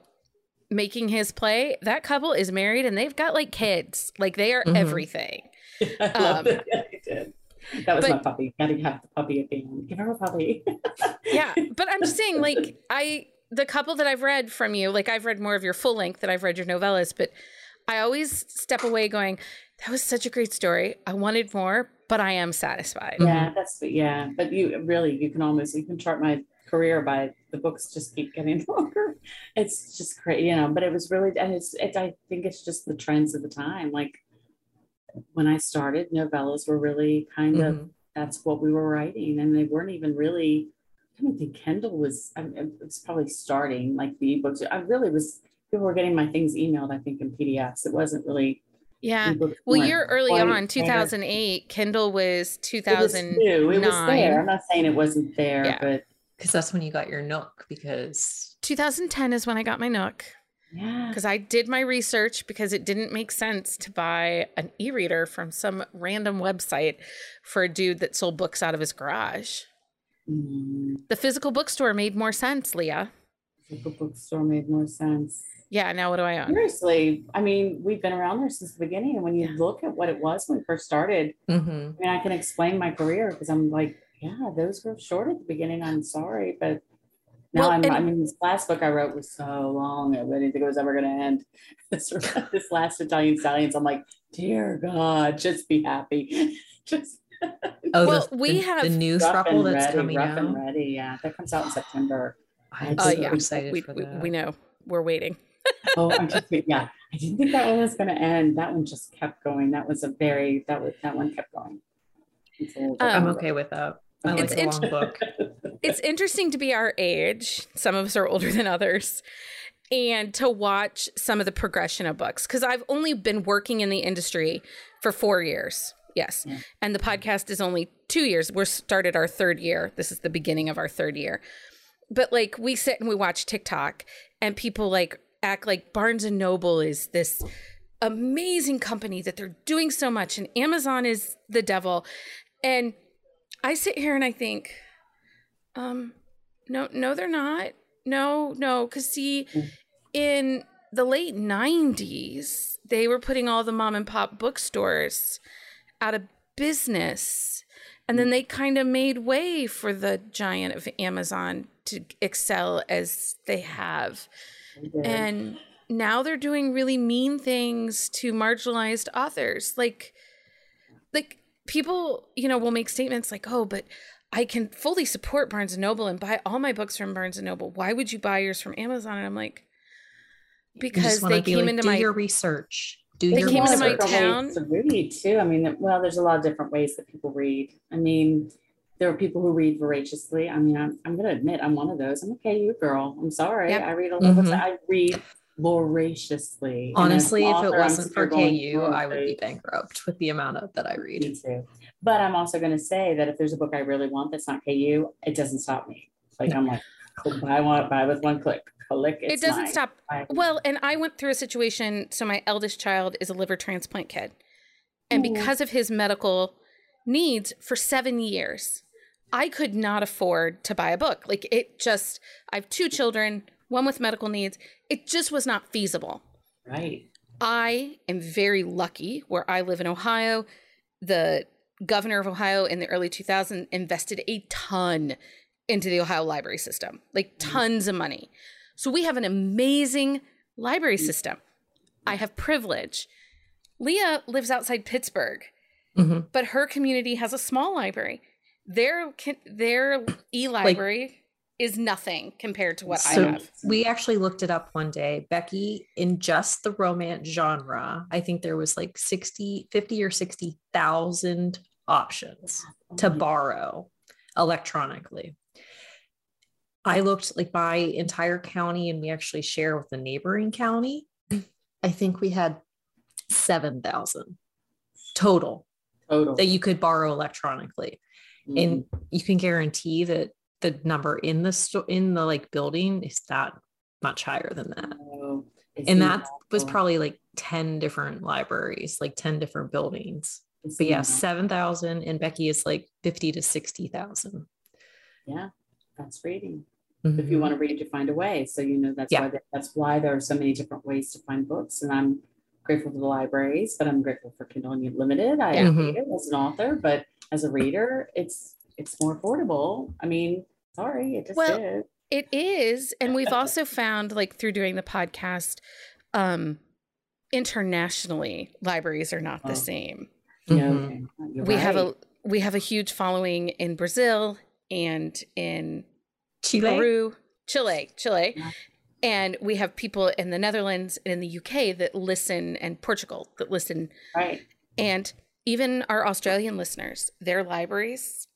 making his play, that couple is married and they've got like kids. Like they are Mhm. everything. I love um, that. Yeah, I did. That was but- my puppy. Gotta have the puppy at the end. Give her a puppy. Yeah, but I'm just saying, like, I the couple that I've read from you, like I've read more of your full length than I've read your novellas, but I always step away going, "That was such a great story. I wanted more, but I am satisfied." Yeah, that's yeah. But you really you can almost you can chart my career by the books just keep getting longer. It's just great, you know. But it was really and it's it, I think it's just the trends of the time. Like when I started, novellas were really kind of Mhm. that's what we were writing, and they weren't even really. I don't think Kindle was. I mean, it was probably starting like the ebooks. I really was. People were getting my things emailed. I think in PDFs. It wasn't really. Yeah. Well, weren't you're early quite on, there. 2008. Kindle was It was 2009. It was there. I'm not saying it wasn't there, Yeah. but Because that's when you got your Nook. Because 2010 is when I got my Nook yeah. because I did my research because it didn't make sense to buy an e-reader from some random website for a dude that sold books out of his garage. Mm, The physical bookstore made more sense, Leah. the physical bookstore made more sense. Yeah, now what do I own? Seriously, I mean, we've been around there since the beginning, and when you Yeah. look at what it was when we first started, Mhm. I mean, I can explain my career because I'm like, yeah, those were short at the beginning. I'm sorry, but now Well, I'm. and- I mean, this last book I wrote was so long. I didn't think it was ever going to end. This this last Italian Stallions, I'm like, dear God, just be happy, just. oh, Well, the, we the, have the new Rough that's ready, coming rough out. and ready. Yeah, that comes out in September. I'm Uh, so yeah, excited we, for we, that. we know. We're waiting. Oh, I'm just yeah. I didn't think that one was going to end. That one just kept going. That was a very that was that one kept going. Um, I'm okay with that. I like It's a long book. It's interesting to be our age. Some of us are older than others. and to watch some of the progression of books because I've only been working in the industry for four years. Yes. Yeah. And the podcast is only two years. We're started our third year. This is the beginning of our third year. But like we sit and we watch TikTok and people like act like Barnes and Noble is this amazing company that they're doing so much and Amazon is the devil. And I sit here and I think, um, no, no, they're not. No, no, because see, in the late '90s, they were putting all the mom and pop bookstores out of business, and then they kind of made way for the giant of Amazon to excel as they have, and now they're doing really mean things to marginalized authors, like, like people, you know, will make statements like, "Oh, but." I can fully support Barnes and Noble and buy all my books from Barnes and Noble. Why would you buy yours from Amazon? And I'm like, You because just wanna they be came like, into do my your research. Do They came into my town. To read too. I mean, well, there's a lot of different ways that people read. I mean, there are people who read voraciously. I mean, I'm, I'm going to admit I'm one of those. I'm okay, you girl. I'm sorry. Yep. I read a little bit. Mhm. I read voraciously. Honestly, if it author, I'm wasn't for KU, I would be bankrupt with the amount of that I read. Me too. But I'm also going to say that if there's a book I really want that's not KU, it doesn't stop me. Like I'm like, click, buy one, buy with one click. Click. it doesn't mine. stop. Buy. Well, and I went through a situation. So my eldest child is a liver transplant kid, and Ooh. because of his medical needs, for seven years, I could not afford to buy a book. Like it just. I have two children, one with medical needs. It just was not feasible. Right. I am very lucky where I live in Ohio. The governor of Ohio in the early 2000s invested a ton into the Ohio library system, like tons of money. So we have an amazing library system. I have privilege. Leah lives outside Pittsburgh, Mhm. but her community has a small library. Their their e-library is nothing compared to what So- I have. We actually looked it up one day. Becky, in just the romance genre, I think there was like 60, 50 or 60,000 options to mm-hmm. borrow electronically. I looked like my entire county and we actually share with the neighboring county. I think we had 7,000 total Total. that you could borrow electronically. Mhm. And you can guarantee that the number in the store in the like building is that much higher than that. Oh, And that was probably like 10 different libraries, like 10 different buildings. It But yeah, 7,000 and Becky is like 50 to 60,000. Yeah, that's reading. If you Mhm. want to read, you find a way. So you know that's Yeah. why that's why there are so many different ways to find books. And I'm grateful for the libraries, but I'm grateful for Kindle Unlimited. I read it as an author, but as a reader, it's it's more affordable. I mean, sorry, it just Well, is. It is, and we've also found like through doing the podcast, um, internationally libraries are not the Oh. same. Yeah, Mhm. okay. You're We have a we have a huge following in Brazil and in Chile. Peru, Chile, Chile, Yeah. and we have people in the Netherlands and in the UK that listen, and Portugal that listen, right. and even our Australian listeners. Their libraries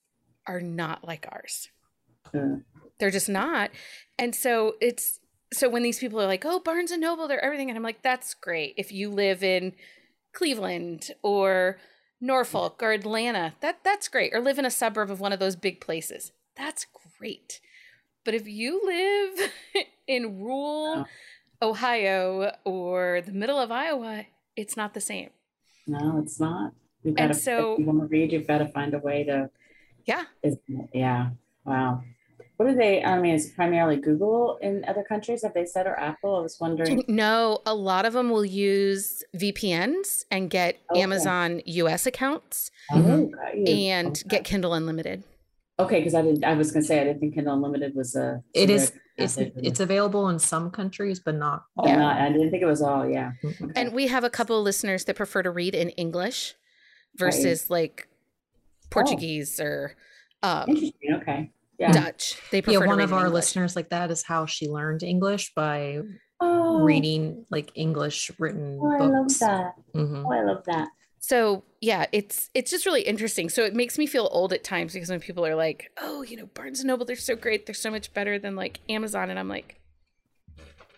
are not like ours. Uh, they're just not and so it's so when these people are like oh barnes and noble they're everything and i'm like that's great if you live in cleveland or norfolk or atlanta that that's great or live in a suburb of one of those big places that's great but if you live in rural ohio or the middle of iowa it's not the same no, it's not. You've And got to, so- if you want to read, you've got to find a way to yeah yeah, wow. What are they, I mean, is it primarily Google in other countries? Have they said or Apple? I was wondering. no a lot of them will use vpns and get Okay. amazon us accounts. Oh, mm-hmm. and Okay. get kindle unlimited Okay, because I didn't, I was gonna say, I didn't think Kindle Unlimited was a. It is it's it's available in some countries, but not all. Oh, not- I didn't think it was all, yeah. Okay. And we have a couple of listeners that prefer to read in English versus like Portuguese or um, Interesting, okay. Yeah. Dutch. They prefer Yeah, one read of our English. listeners like that is how she learned English by Oh, reading like English written Oh, I love books. that. Mhm. Oh, I love that. So yeah, it's it's just really interesting. So it makes me feel old at times because when people are like, "Oh, you know, Barnes and Noble, they're so great. They're so much better than like Amazon," and I'm like,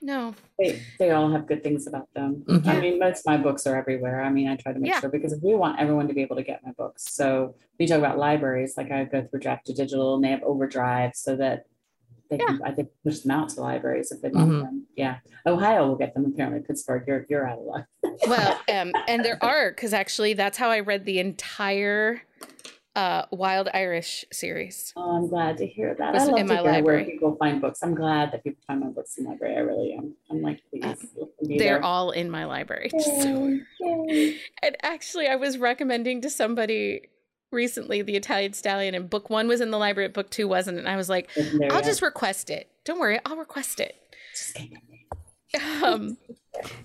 No. They, they all have good things about them. Mhm. I mean, most of my books are everywhere. I mean, I try to make Yeah. sure because we want everyone to be able to get my books. So we talk about libraries, like I go through draft to digital and they have overdrive so that they can, I think, push them out to libraries if they want Mhm. them. Yeah. Ohio will get them apparently. Pittsburgh, you're, you're out of luck. Well, um, and there are because actually that's how I read the entire uh, Wild Irish series. Oh, I'm glad to hear that. I love in to my hear library. where people find books. I'm glad that people find my books in the library. I really am. I'm like, please. They're there. all in my library. So- Yay, yay. and actually, I was recommending to somebody recently the Italian Stallion, and book one was in the library, book two wasn't. And I was like, I'll you just request it. Don't worry, I'll request it. Just um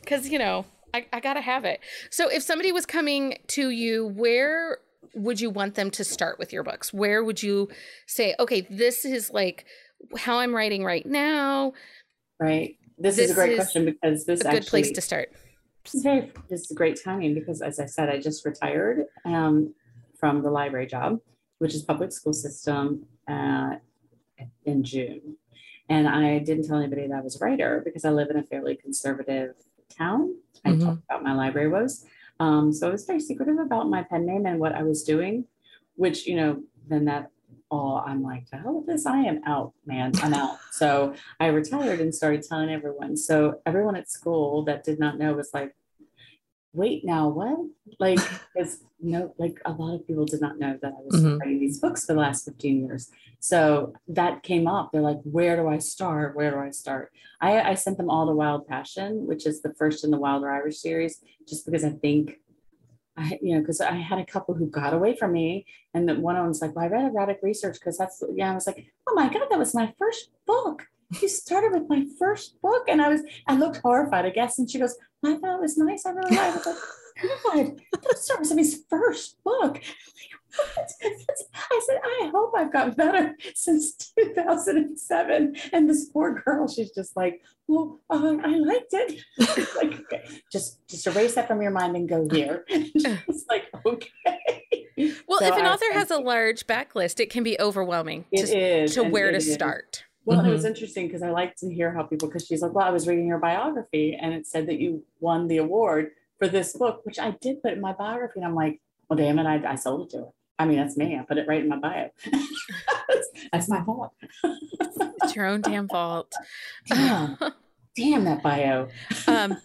because you know I, I gotta have it so if somebody was coming to you where would you want them to start with your books where would you say okay this is like how i'm writing right now Right. This, is a great is question because this is a good actually place to start This is very this is great timing because as I said, I just retired um, from the library job, which is public school system uh, in June. And I didn't tell anybody that I was a writer because I live in a fairly conservative town. I Mhm. talked about my library was. Um, so I was very secretive about my pen name and what I was doing, which, you know, then that all I'm like, the hell with this, I am out, man. I'm out. So I retired and started telling everyone. So everyone at school that did not know was like, wait, now what? Like, because no, like a lot of people did not know that I was Mhm. writing these books for the last 15 years. So that came up. They're like, where do I start? Where do I start? I, I sent them all to Wild Passion, which is the first in the Wilder Irish series, just because I think I, you know, because I had a couple who got away from me, and then one of them was like, "Well, I read erotic research because that's yeah." I was like, "Oh my god, that was my first book." You started with my first book, and I was I looked horrified, I guess, and she goes, "I thought it was nice. I really liked it." I was like, "God, that starts with his first book." What? I said, I hope I've got better since 2007. And this poor girl, she's just like, well, uh, I liked it. Like, okay, just just erase that from your mind and go here. It's like, okay. well So if an I- author I- has a large backlist it can be overwhelming It to, is, to where to is. Well, it Mhm. was interesting because I like to hear how people, because she's like, well, I was reading your biography and it said that you won the award for this book, which I did put in my biography. And I'm like, well, damn it, I, I sold it to her. I mean, that's me. I put it right in my bio. that's, my fault. it's your own damn fault Damn, damn that bio. um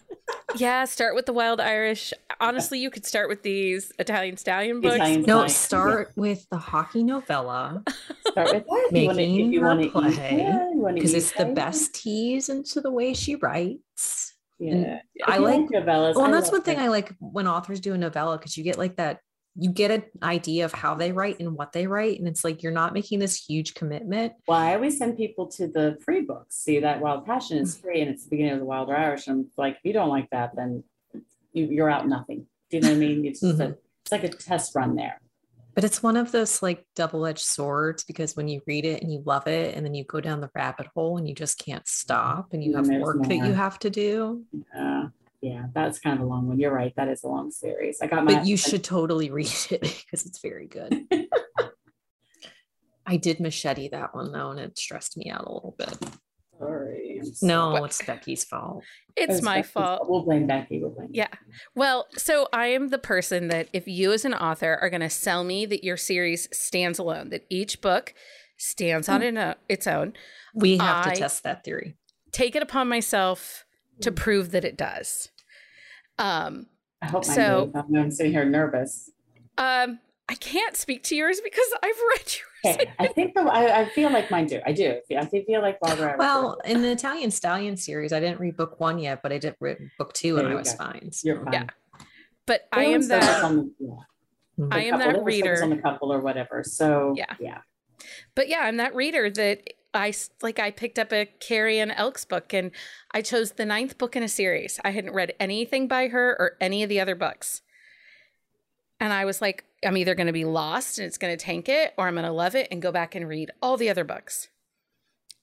yeah start with the wild irish honestly you could start with these italian stallion books Italian No, Fine. start with the hockey novella Start with that. You wanna- if Making you her wanna eat- play, yeah, you wanna because eat it's the best tease into the way she writes. Yeah. I If you like- novellas. Well, I and that's one thing that. I like when authors do a novella because you get like that, you get an idea of how they write and what they write. And it's like you're not making this huge commitment. Well, I always send people to the free books. See that Wild Passion is free and it's the beginning of the Wilder Irish. And I'm like, if you don't like that, then you, you're out nothing. Do you know what I mean? It's just a, it's like a test run there. But it's one of those like double edged swords because when you read it and you love it, and then you go down the rabbit hole and you just can't stop and you And have there's work that you have to do. Uh, yeah, that's kind of a long one. You're right. That is a long series. I got my. But you should totally read it because it's very good. I did machete that one though, and it stressed me out a little bit. Sorry. No, sorry. it's Becky's fault. It it's my Becky's fault We'll blame Becky. We'll blame. Yeah. Well, so I am the person that if you as an author are going to sell me that your series stands alone, that each book stands on Hmm. an- its own, We have I- to test that theory. take it upon myself to Hmm. prove that it does. Um, I hope So- I'm, I'm sitting here nervous. um, I can't speak to yours because I've read yours. Okay, I think the, I, I feel like mine do. I do. I feel- feel like Wilder Irish. Well, in the Italian Stallion series, I didn't read book one yet, but I did read book two and I was go. fine. you're fine. Yeah. But There I am was that. on the- yeah. Mhm. I am couple. that There was focus reader. on the couple or whatever. So Yeah. yeah. But yeah, I'm that reader that I s- like. I picked up a Carrie Ann Elks book and I chose the ninth book in a series. I hadn't read anything by her or any of the other books. And I was like, I'm either going to be lost and it's going to tank it, or I'm going to love it and go back and read all the other books.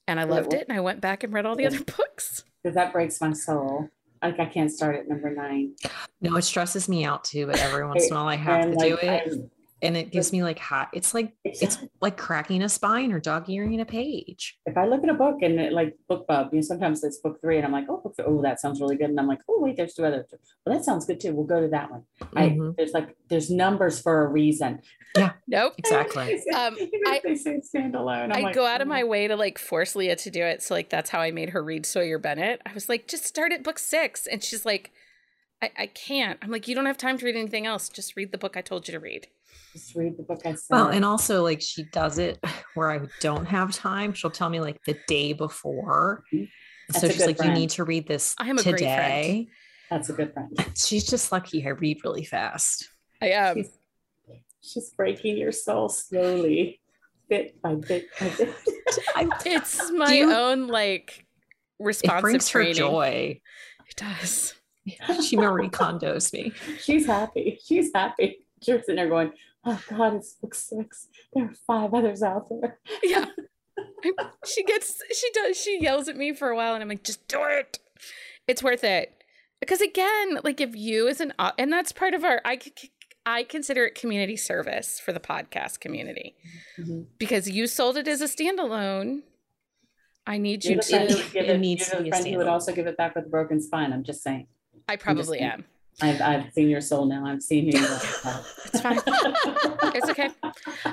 And I loved it and I went back and read all the other books. Because that breaks my soul. Like I can't start at number nine. No, it stresses me out too, but every once in a while I have and to do it. I'm- and it gives me like hot. It's like It's, it's like cracking a spine or dog earing a page. if I look at a book and it, like BookBub, you know, sometimes it's book three, and I'm like, oh, book th- oh, that sounds really good, and I'm like, oh, wait, there's two others. Well, that sounds good too. We'll go to that one. I Mhm, there's like there's numbers for a reason. Yeah nope. exactly. Um, I- they say standalone, I'm I like, go out of "Mm." my way to like force Leah to do it. So like that's how I made her read Sawyer Bennett. I was like, just start at book six. And she's like, I, I can't. I'm like, you don't have time to read anything else. Just read the book I told you to read. Just read the book I said. Well, and also like she does it where I don't have time. She'll tell me like the day before. Mhm. That's So a she's like, friend. you need to read this I am a great friend. today. That's a good friend. She's just lucky I read really fast. I am. She's, she's breaking your soul slowly, bit by bit by bit. It's my you- own like it responsive brings her joy. It does. She Marie Kondos me. she's happy. She's happy. She's sitting there going, "Oh God, it's book six. There are five others out there." Yeah. she gets she does she yells at me for a while and I'm like, just do it. It's worth it. Because again, like if you as an and that's part of our I I consider it community service for the podcast community. Mhm. Because you sold it as a standalone. I need you You're friend to give it it, needs you're to the be a friend who would also give it back with a broken spine. I'm just saying. I probably saying. am. I've, I've seen your soul now. I've seen you. It's fine. It's okay.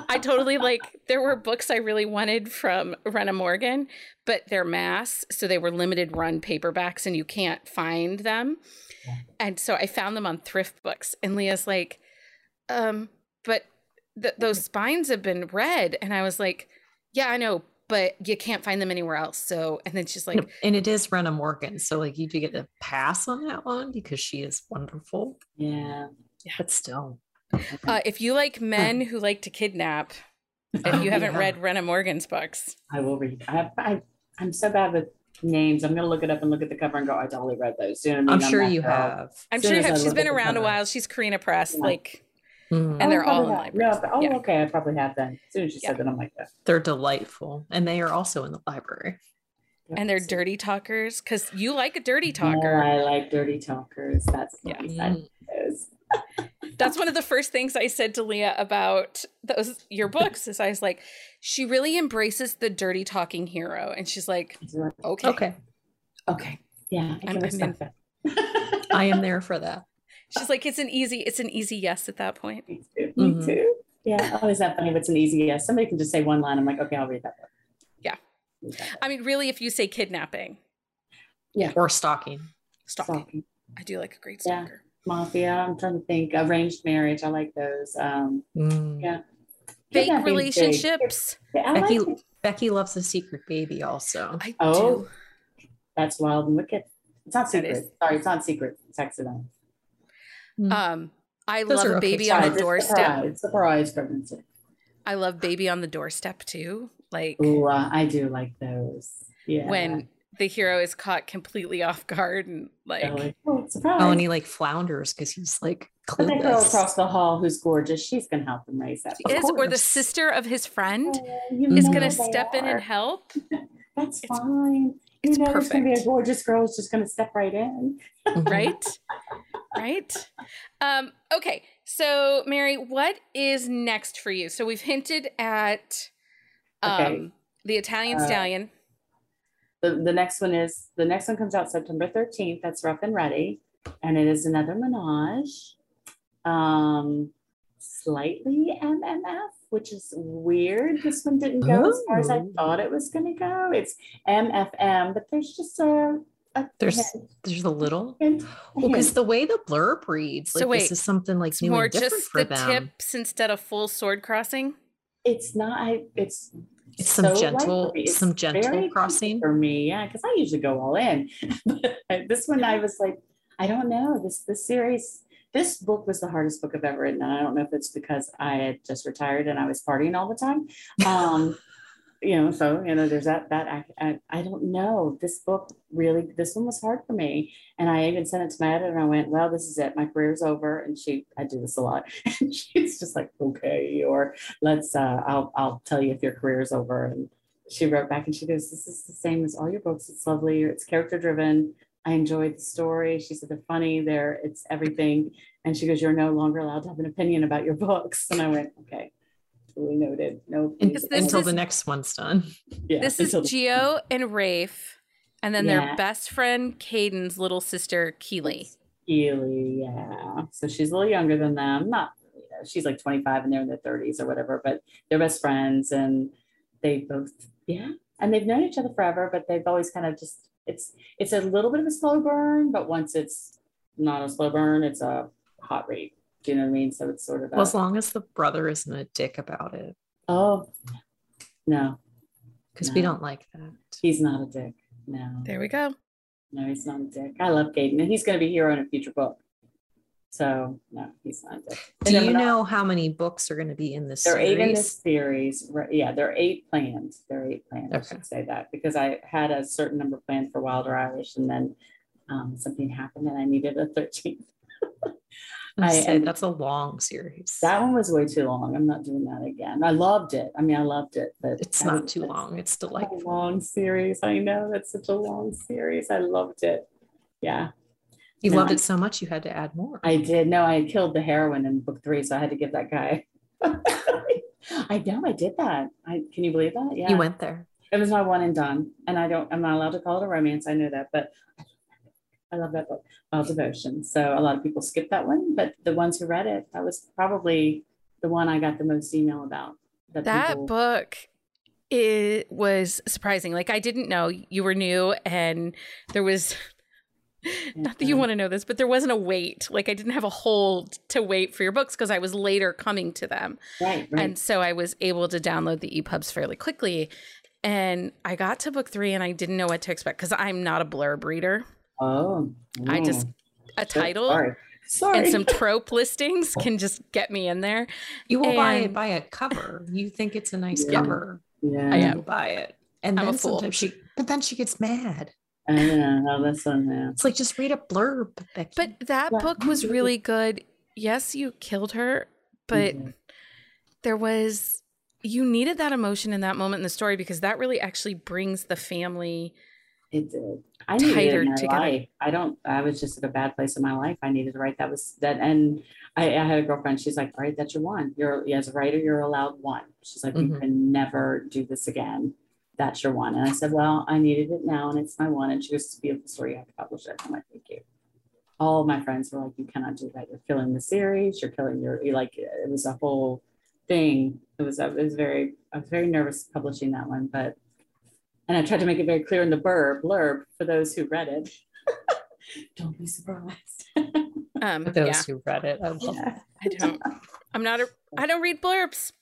I totally like there were books I really wanted from Rena Morgan, but they're mass, so they were limited run paperbacks and you can't find them. And so I found them on thrift books and Leah's like, um, but th- those spines have been read and I was like, yeah, I know, but you can't find them anywhere else. So and then she's like, and it is Rena Morgan. So like you do get a pass on that one because she is wonderful. Yeah. Yeah. But still. uh, if you like men who like to kidnap, if you haven't Yeah. read Rena Morgan's books, I will read. I, I, I'm so bad with names. I'm going to look it up and look at the cover and go, I totally read those. You know what I I'm mean? sure you girl. have. I'm soon sure you as have. I She's look been at the around a while. She's Carina Press, Yeah. like, Mhm. and they're all in have. libraries. Yeah, oh, Yeah. okay. I probably have them. As soon as you Yeah. said that, I'm like, yeah. They're delightful. And they are also in the library. and they're So- dirty talkers because you like a dirty Yeah, talker. I like dirty talkers. That's Yeah. Mm. like. That's one of the first things I said to Leah about those your books. Is I was like, she really embraces the dirty talking hero, and she's like, okay, Okay. Okay. Yeah, I I'm- I'm respect. I am there for that. She's like, it's an easy, it's an easy yes at that point. Me too. Me Mhm. too. Yeah. Oh, is that funny? If it's an easy yes, somebody can just say one line. I'm like, okay, I'll read that book. Yeah. Read that. I mean, really, if you say kidnapping, Yeah. Or stalking. stalking, Stalking. I do like a great Yeah. stalker. Mafia. I'm trying to think. Arranged marriage. I like those. Um, Mm. Yeah. Fake kidnapping's relationships. Yeah, Becky like. Becky loves a secret baby also. I Oh, do. That's wild and wicked. It's not secret. Sorry, it's not secret. It's accidental. Um, I Those love are a okay. baby on Surprise. the It's doorstep. Surprise. Surprise pregnancy. I love baby on the doorstep too. Like Ooh, uh, I do like those. Yeah. when the hero is caught completely off guard and like like, oh, surprise. Oh, and he like flounders because he's like But that girl clueless. across the hall who's gorgeous, she's gonna help him raise that. she boy. is, or the sister of his friend Oh, is gonna they step in and help. That's It's- fine. It's you know there's gonna be a gorgeous girl who's just gonna step right in. Mhm. right right um okay so mari what is next for you so we've hinted at um Okay. the italian Uh, stallion The, the next one is the next one comes out September 13th. That's Rough and Ready. And it is another menage. Um slightly MMF, which is weird. This one didn't go as far as I oh. thought it was gonna go. It's MFM, but there's just a, a There's hint, there's a little hint, a well, because the way the blurb reads, So like wait, this is something like new more and different just for the them. tips instead of full sword crossing it's not I it's It's some so gentle- It's some gentle crossing. for me yeah because i usually go all in but this one i was like i don't know this this series this book was the hardest book i've ever written and i don't know if it's because i had just retired and i was partying all the time. Um you know so you know there's that that I, I i don't know. This book really this one was hard for me and i even sent it to my editor and i went well this is it. My career's over. And she i do this a lot. And she's just like okay or let's uh i'll i'll tell you if your career is over. And she wrote back and she goes this is the same as all your books. It's lovely. It's character driven I enjoyed the story. She said they're funny, they're it's everything. And she goes, You're no longer allowed to have an opinion about your books. And I went, Okay, totally noted. No, Un- until is- the next one's done. yeah, this is until the- Geo and Rafe, and then Yeah. their best friend Caden's little sister Keely. Keely, yeah. So she's a little younger than them. Not, you know, she's like 25 and they're in their 30s or whatever, but they're best friends and they both, yeah. And they've known each other forever, but they've always kind of just, it's, it's a little bit of a slow burn, but once it's not a slow burn, it's a hot rate. Do you know what I mean? So it's sort of, a, Well, as long as the brother isn't a dick about it, oh, no, because we don't like that. he's not a dick. No, There we go. no, he's not a dick. I love Caden and he's going to be a hero in a future book. So no, he's not dick. Do you know how many books are going to be in this There are eight in this series? series. right, Yeah, there are eight planned. There are eight planned. I should say that because I had a certain number planned for Wilder Irish, and then um, something happened, and I needed a thirteenth. I I- that's a long series. That one was way too long. I'm not doing that again. I loved it. I mean, I loved it, but it's not was- too long. It's still like a delightful. long series. I know that's such a long series. I loved it. Yeah, You No, loved it so much you had to add more. I did. No, I killed the heroine in book three, so I had to give that guy. I know I did that. I can you believe that? Yeah. You went there. It was my one and done. And I don't, I'm not allowed to call it a romance. I know that, but I love that book, Wild Devotion. So a lot of people skip that one, but the ones who read it, that was probably the one I got the most email about. That people- book it was surprising. Like I didn't know you were new and there was not that you want to know this, but there wasn't a wait. Like I didn't have a hold to wait for your books because I was later coming to them. Right, right. And so I was able to download the EPUBs fairly quickly. And I got to book three and I didn't know what to expect because I'm not a blurb reader. oh, I just mm. a So- title Sorry. Sorry. and some trope listings can just get me in there. You will buy it by a cover. You think it's a nice Yeah. cover. yeah. I and buy it. And I'm a then fool. sometimes she but then she gets mad. I know. This one, yeah. It's like just read a blurb, Becky. But that Yeah. book was really good. Yes, you killed her, but Mhm. there was you needed that emotion in that moment in the story because that really actually brings the family. It did. I needed it tighter in my together. life. I don't. I was just at a bad place in my life. I needed to write. That was that. And I, I had a girlfriend. She's like, "All right, that's your one. You're as a writer, you're allowed one." She's like, "You Mhm. can never do this again. That's your one." And I said, "Well, I needed it now, and it's my one." And she goes, "It's a beautiful story. You have to publish it." I'm like, "Thank you." All of my friends were like, "You cannot do that. You're killing the series. You're killing your." like it was a whole thing. It was. It was very. I was very nervous publishing that one, but and I tried to make it very clear in the blurb, blurb for those who read it. Don't be surprised. Um, For those yeah, who read it, I Yeah. I don't. I'm not a. I don't read blurbs.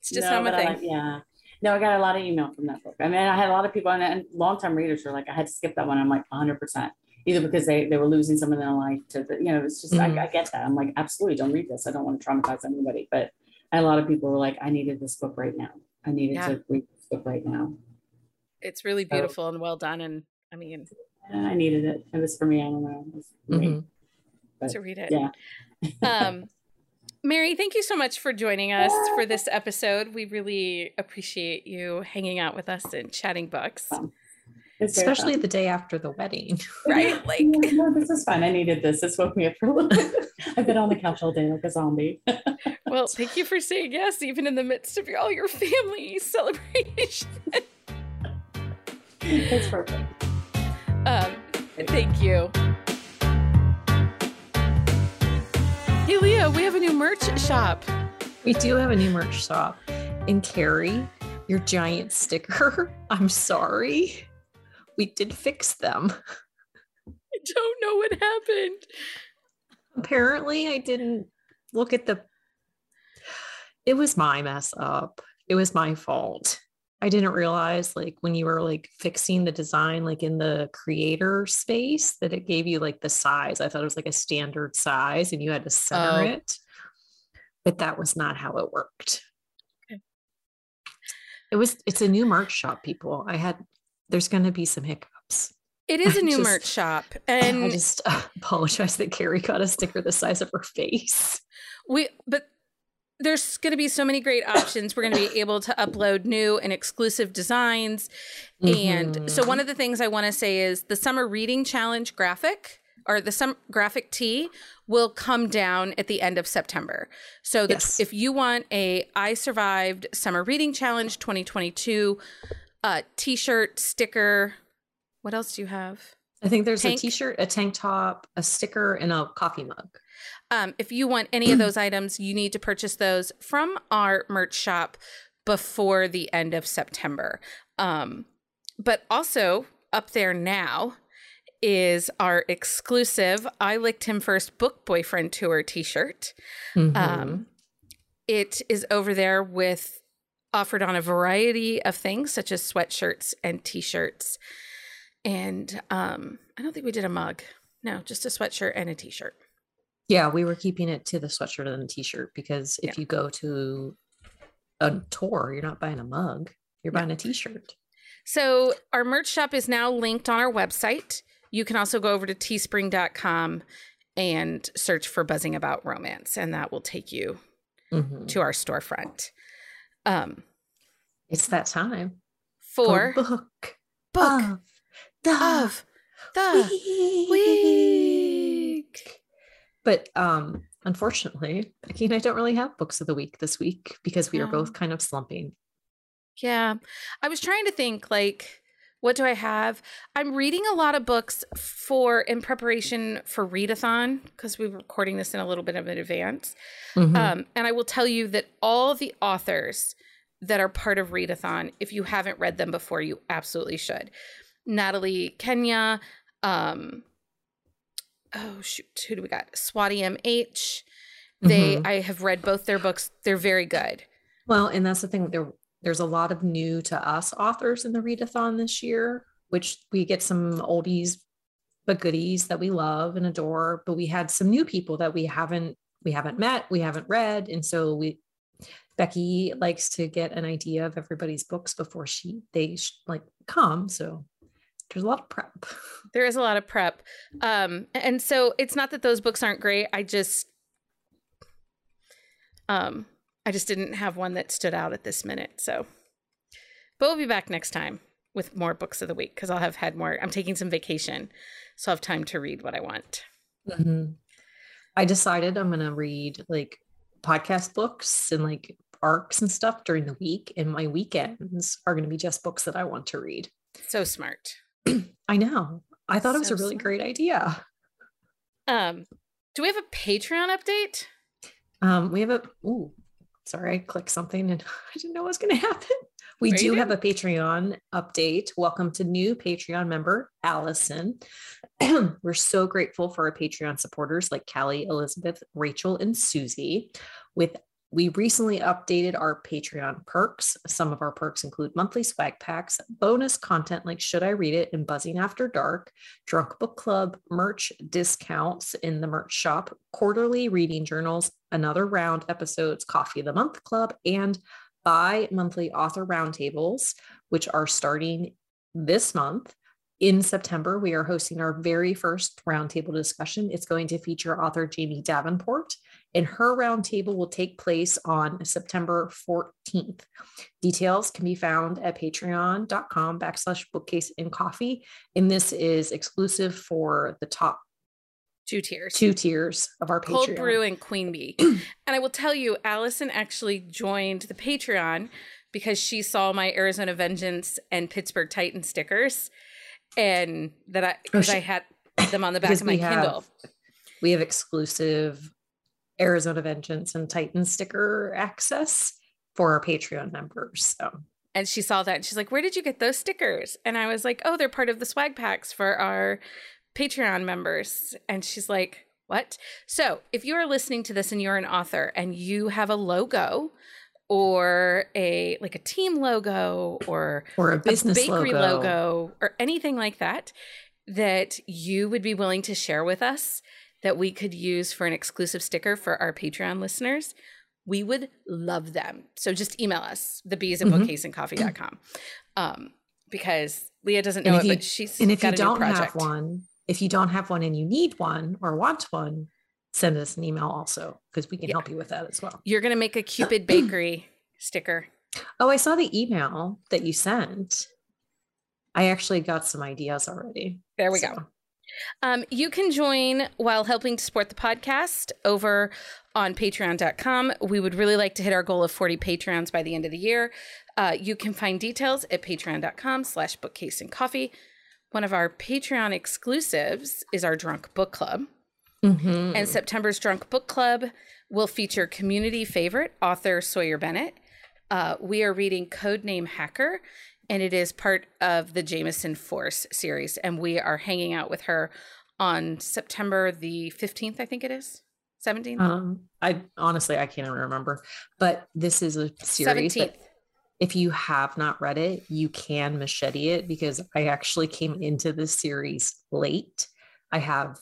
It's just No, not my but I thing. like- yeah. No, I got a lot of email from that book. I mean, I had a lot of people and, long-time readers were like, I had to skip that one. I'm like 100%. Either because they, they were losing someone in their life to the, you know, it's just, Mhm. I, I get that. I'm like, absolutely don't read this. I don't want to traumatize anybody. But a lot of people were like, I needed this book right now. I needed Yeah. to read this book right now. It's really So- beautiful and well done. And I mean, I needed it. It was for me. I don't know. It was for me. Mhm. But, to read it. yeah. um, Mari, thank you so much for joining us for this episode. We really appreciate you hanging out with us and chatting books. It's especially the day after the wedding. Right? Like, Yeah, no, this is fun. I needed this. This woke me up for a little bit. I've been on the couch all day like a zombie. well, thank you for saying yes, even in the midst of all your family celebration. It's perfect. Um, thank you. Hey, Leah, we have a new merch shop. We do have a new merch shop. And Carrie, your giant sticker, I'm sorry. We did fix them. I don't know what happened. Apparently, I didn't look at the. It was my mess up. It was my fault. I didn't realize, like, when you were like fixing the design, like in the creator space, that it gave you like the size. I thought it was like a standard size and you had to center Oh. it. But that was not how it worked. Okay. It was, it's a new merch shop, people. I had, there's going to be some hiccups. It is a new just- merch shop, And I just uh, apologize that Carrie got a sticker the size of her face. we but there's going to be so many great options. We're going to be able to upload new and exclusive designs. And mm-hmm. so, one of the things I want to say is the Summer Reading Challenge graphic or the some graphic tee will come down at the end of September. So the, yes. if you want a I survived summer reading challenge 2022 uh t-shirt, sticker, what else do you have? I think there's tank. a t-shirt, a tank top, a sticker and a coffee mug. Um, if you want any of those items, you need to purchase those from our merch shop before the end of September. Um, but also up there now is our exclusive I Licked Him First Book Boyfriend Tour t shirt. Mm-hmm. Um, it is over there with offered on a variety of things, such as sweatshirts and t shirts. And um, I don't think we did a mug. No, just a sweatshirt and a t shirt. Yeah, we were keeping it to the sweatshirt and the t shirt because if yeah. you go to a tour, you're not buying a mug, you're buying a t shirt. So our merch shop is now linked on our website. You can also go over to teespring.com and search for Buzzing About Romance, and that will take you mm-hmm. to our storefront. Um, it's that time for book, book of the, of the week. week. But um, unfortunately, Becky and I don't really have books of the week this week because we yeah. are both kind of slumping. Yeah. I was trying to think like what do I have? I'm reading a lot of books for in preparation for readathon because we're recording this in a little bit of an advance. Mm-hmm. Um, and I will tell you that all the authors that are part of readathon, if you haven't read them before, you absolutely should. Natalie Caña, um, oh shoot, who do we got? Swati MH. They, mm-hmm. I have read both their books. They're very good. Well, and that's the thing. They're there's a lot of new to us authors in the readathon this year, which we get some oldies but goodies that we love and adore. But we had some new people that we haven't we haven't met, we haven't read, and so we Becky likes to get an idea of everybody's books before she they like come. So there's a lot of prep. There is a lot of prep. Um, and so it's not that those books aren't great. I just um I just didn't have one that stood out at this minute. So, but we'll be back next time with more books of the week because I'll have had more. I'm taking some vacation, so I'll have time to read what I want. Mm-hmm. I decided I'm going to read like podcast books and like arcs and stuff during the week, and my weekends are going to be just books that I want to read. So smart. I know. I thought so it was a really smart. great idea. Um, do we have a Patreon update? Um, we have a ooh, sorry, I clicked something and I didn't know what was going to happen. We do have a Patreon update. Welcome to new Patreon member, Allison. We're so grateful for our Patreon supporters like Callie, Elizabeth, Rachel, and Susie. With we recently updated our Patreon perks. Some of our perks include monthly swag packs, bonus content like Should I Read It and Buzzing After Dark, Drunk Book Club, merch discounts in the merch shop, quarterly reading journals, another round episodes, Coffee of the Month Club, and bi monthly author roundtables, which are starting this month. In September, we are hosting our very first roundtable discussion. It's going to feature author Jamie Davenport and her roundtable will take place on September 14th. Details can be found at patreon.com backslash bookcase and coffee. And this is exclusive for the top two tiers two tiers of our cold patreon. brew and queen bee and i will tell you allison actually joined the patreon because she saw my arizona vengeance and pittsburgh titan stickers and that i because oh, i had them on the back of my kindle we have exclusive Arizona Vengeance and Titan sticker access for our Patreon members. So and she saw that and she's like, Where did you get those stickers? And I was like, Oh, they're part of the swag packs for our Patreon members. And she's like, What? So if you are listening to this and you're an author and you have a logo or a like a team logo or or a business a bakery logo. logo or anything like that that you would be willing to share with us that we could use for an exclusive sticker for our Patreon listeners, we would love them. So just email us, the bees at mm-hmm. bookcaseandcoffee.com. Um, because Leah doesn't know it, you, but she's and if you don't have one, if you don't have one and you need one or want one, send us an email also because we can Yeah. help you with that as well. You're going to make a Cupid Bakery sticker. Oh, I saw the email that you sent. I actually got some ideas already. There we go. Um, you can join while helping to support the podcast over on patreon.com. We would really like to hit our goal of 40 Patreons by the end of the year. Uh, you can find details at patreon.com slash bookcase and coffee. One of our Patreon exclusives is our drunk book club. Mhm. And September's Drunk Book Club will feature community favorite author Sawyer Bennett. Uh, we are reading Codename Hacker, and it is part of the Jameson Force series. And we are hanging out with her on September the 15th, I think it is. 17th? um, I honestly I can't even remember, but this is a series 17th. if you have not read it, you can machete it because I actually came into this series late. I have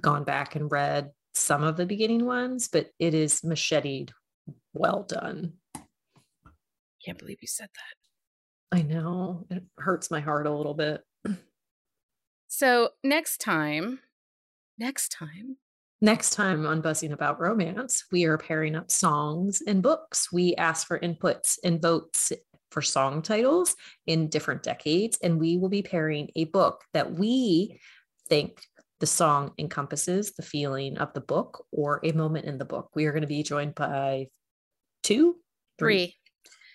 gone back and read some of the beginning ones, but it is macheted well done. Can't believe you said that. I know it hurts my heart a little bit. So next time, next time, Next time on Buzzing About Romance, we are pairing up songs and books. We ask for inputs and votes for song titles in different decades, and we will be pairing a book that we think the song encompasses the feeling of the book or a moment in the book. We are going to be joined by two, three.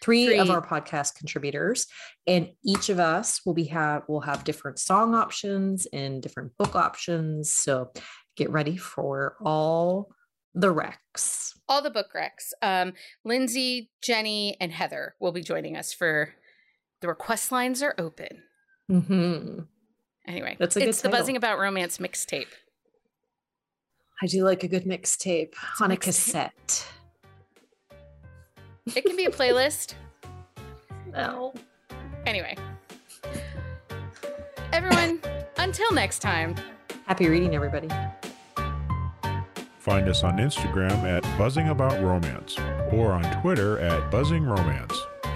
three of our podcast contributors and each of us will be have will have different song options and different book options so get ready for all the recs All the book recs. Um, Lindsay, Jenny, and Heather will be joining us for the request lines are open. hmm Anyway, That's a good it's the. Buzzing About Romance mixtape. i do like a good mixtape a on a mixtape. cassette It can be a playlist. well Anyway, everyone, until next time. happy reading everybody Find us on Instagram at Buzzing About Romance or on Twitter at Buzzing Romance.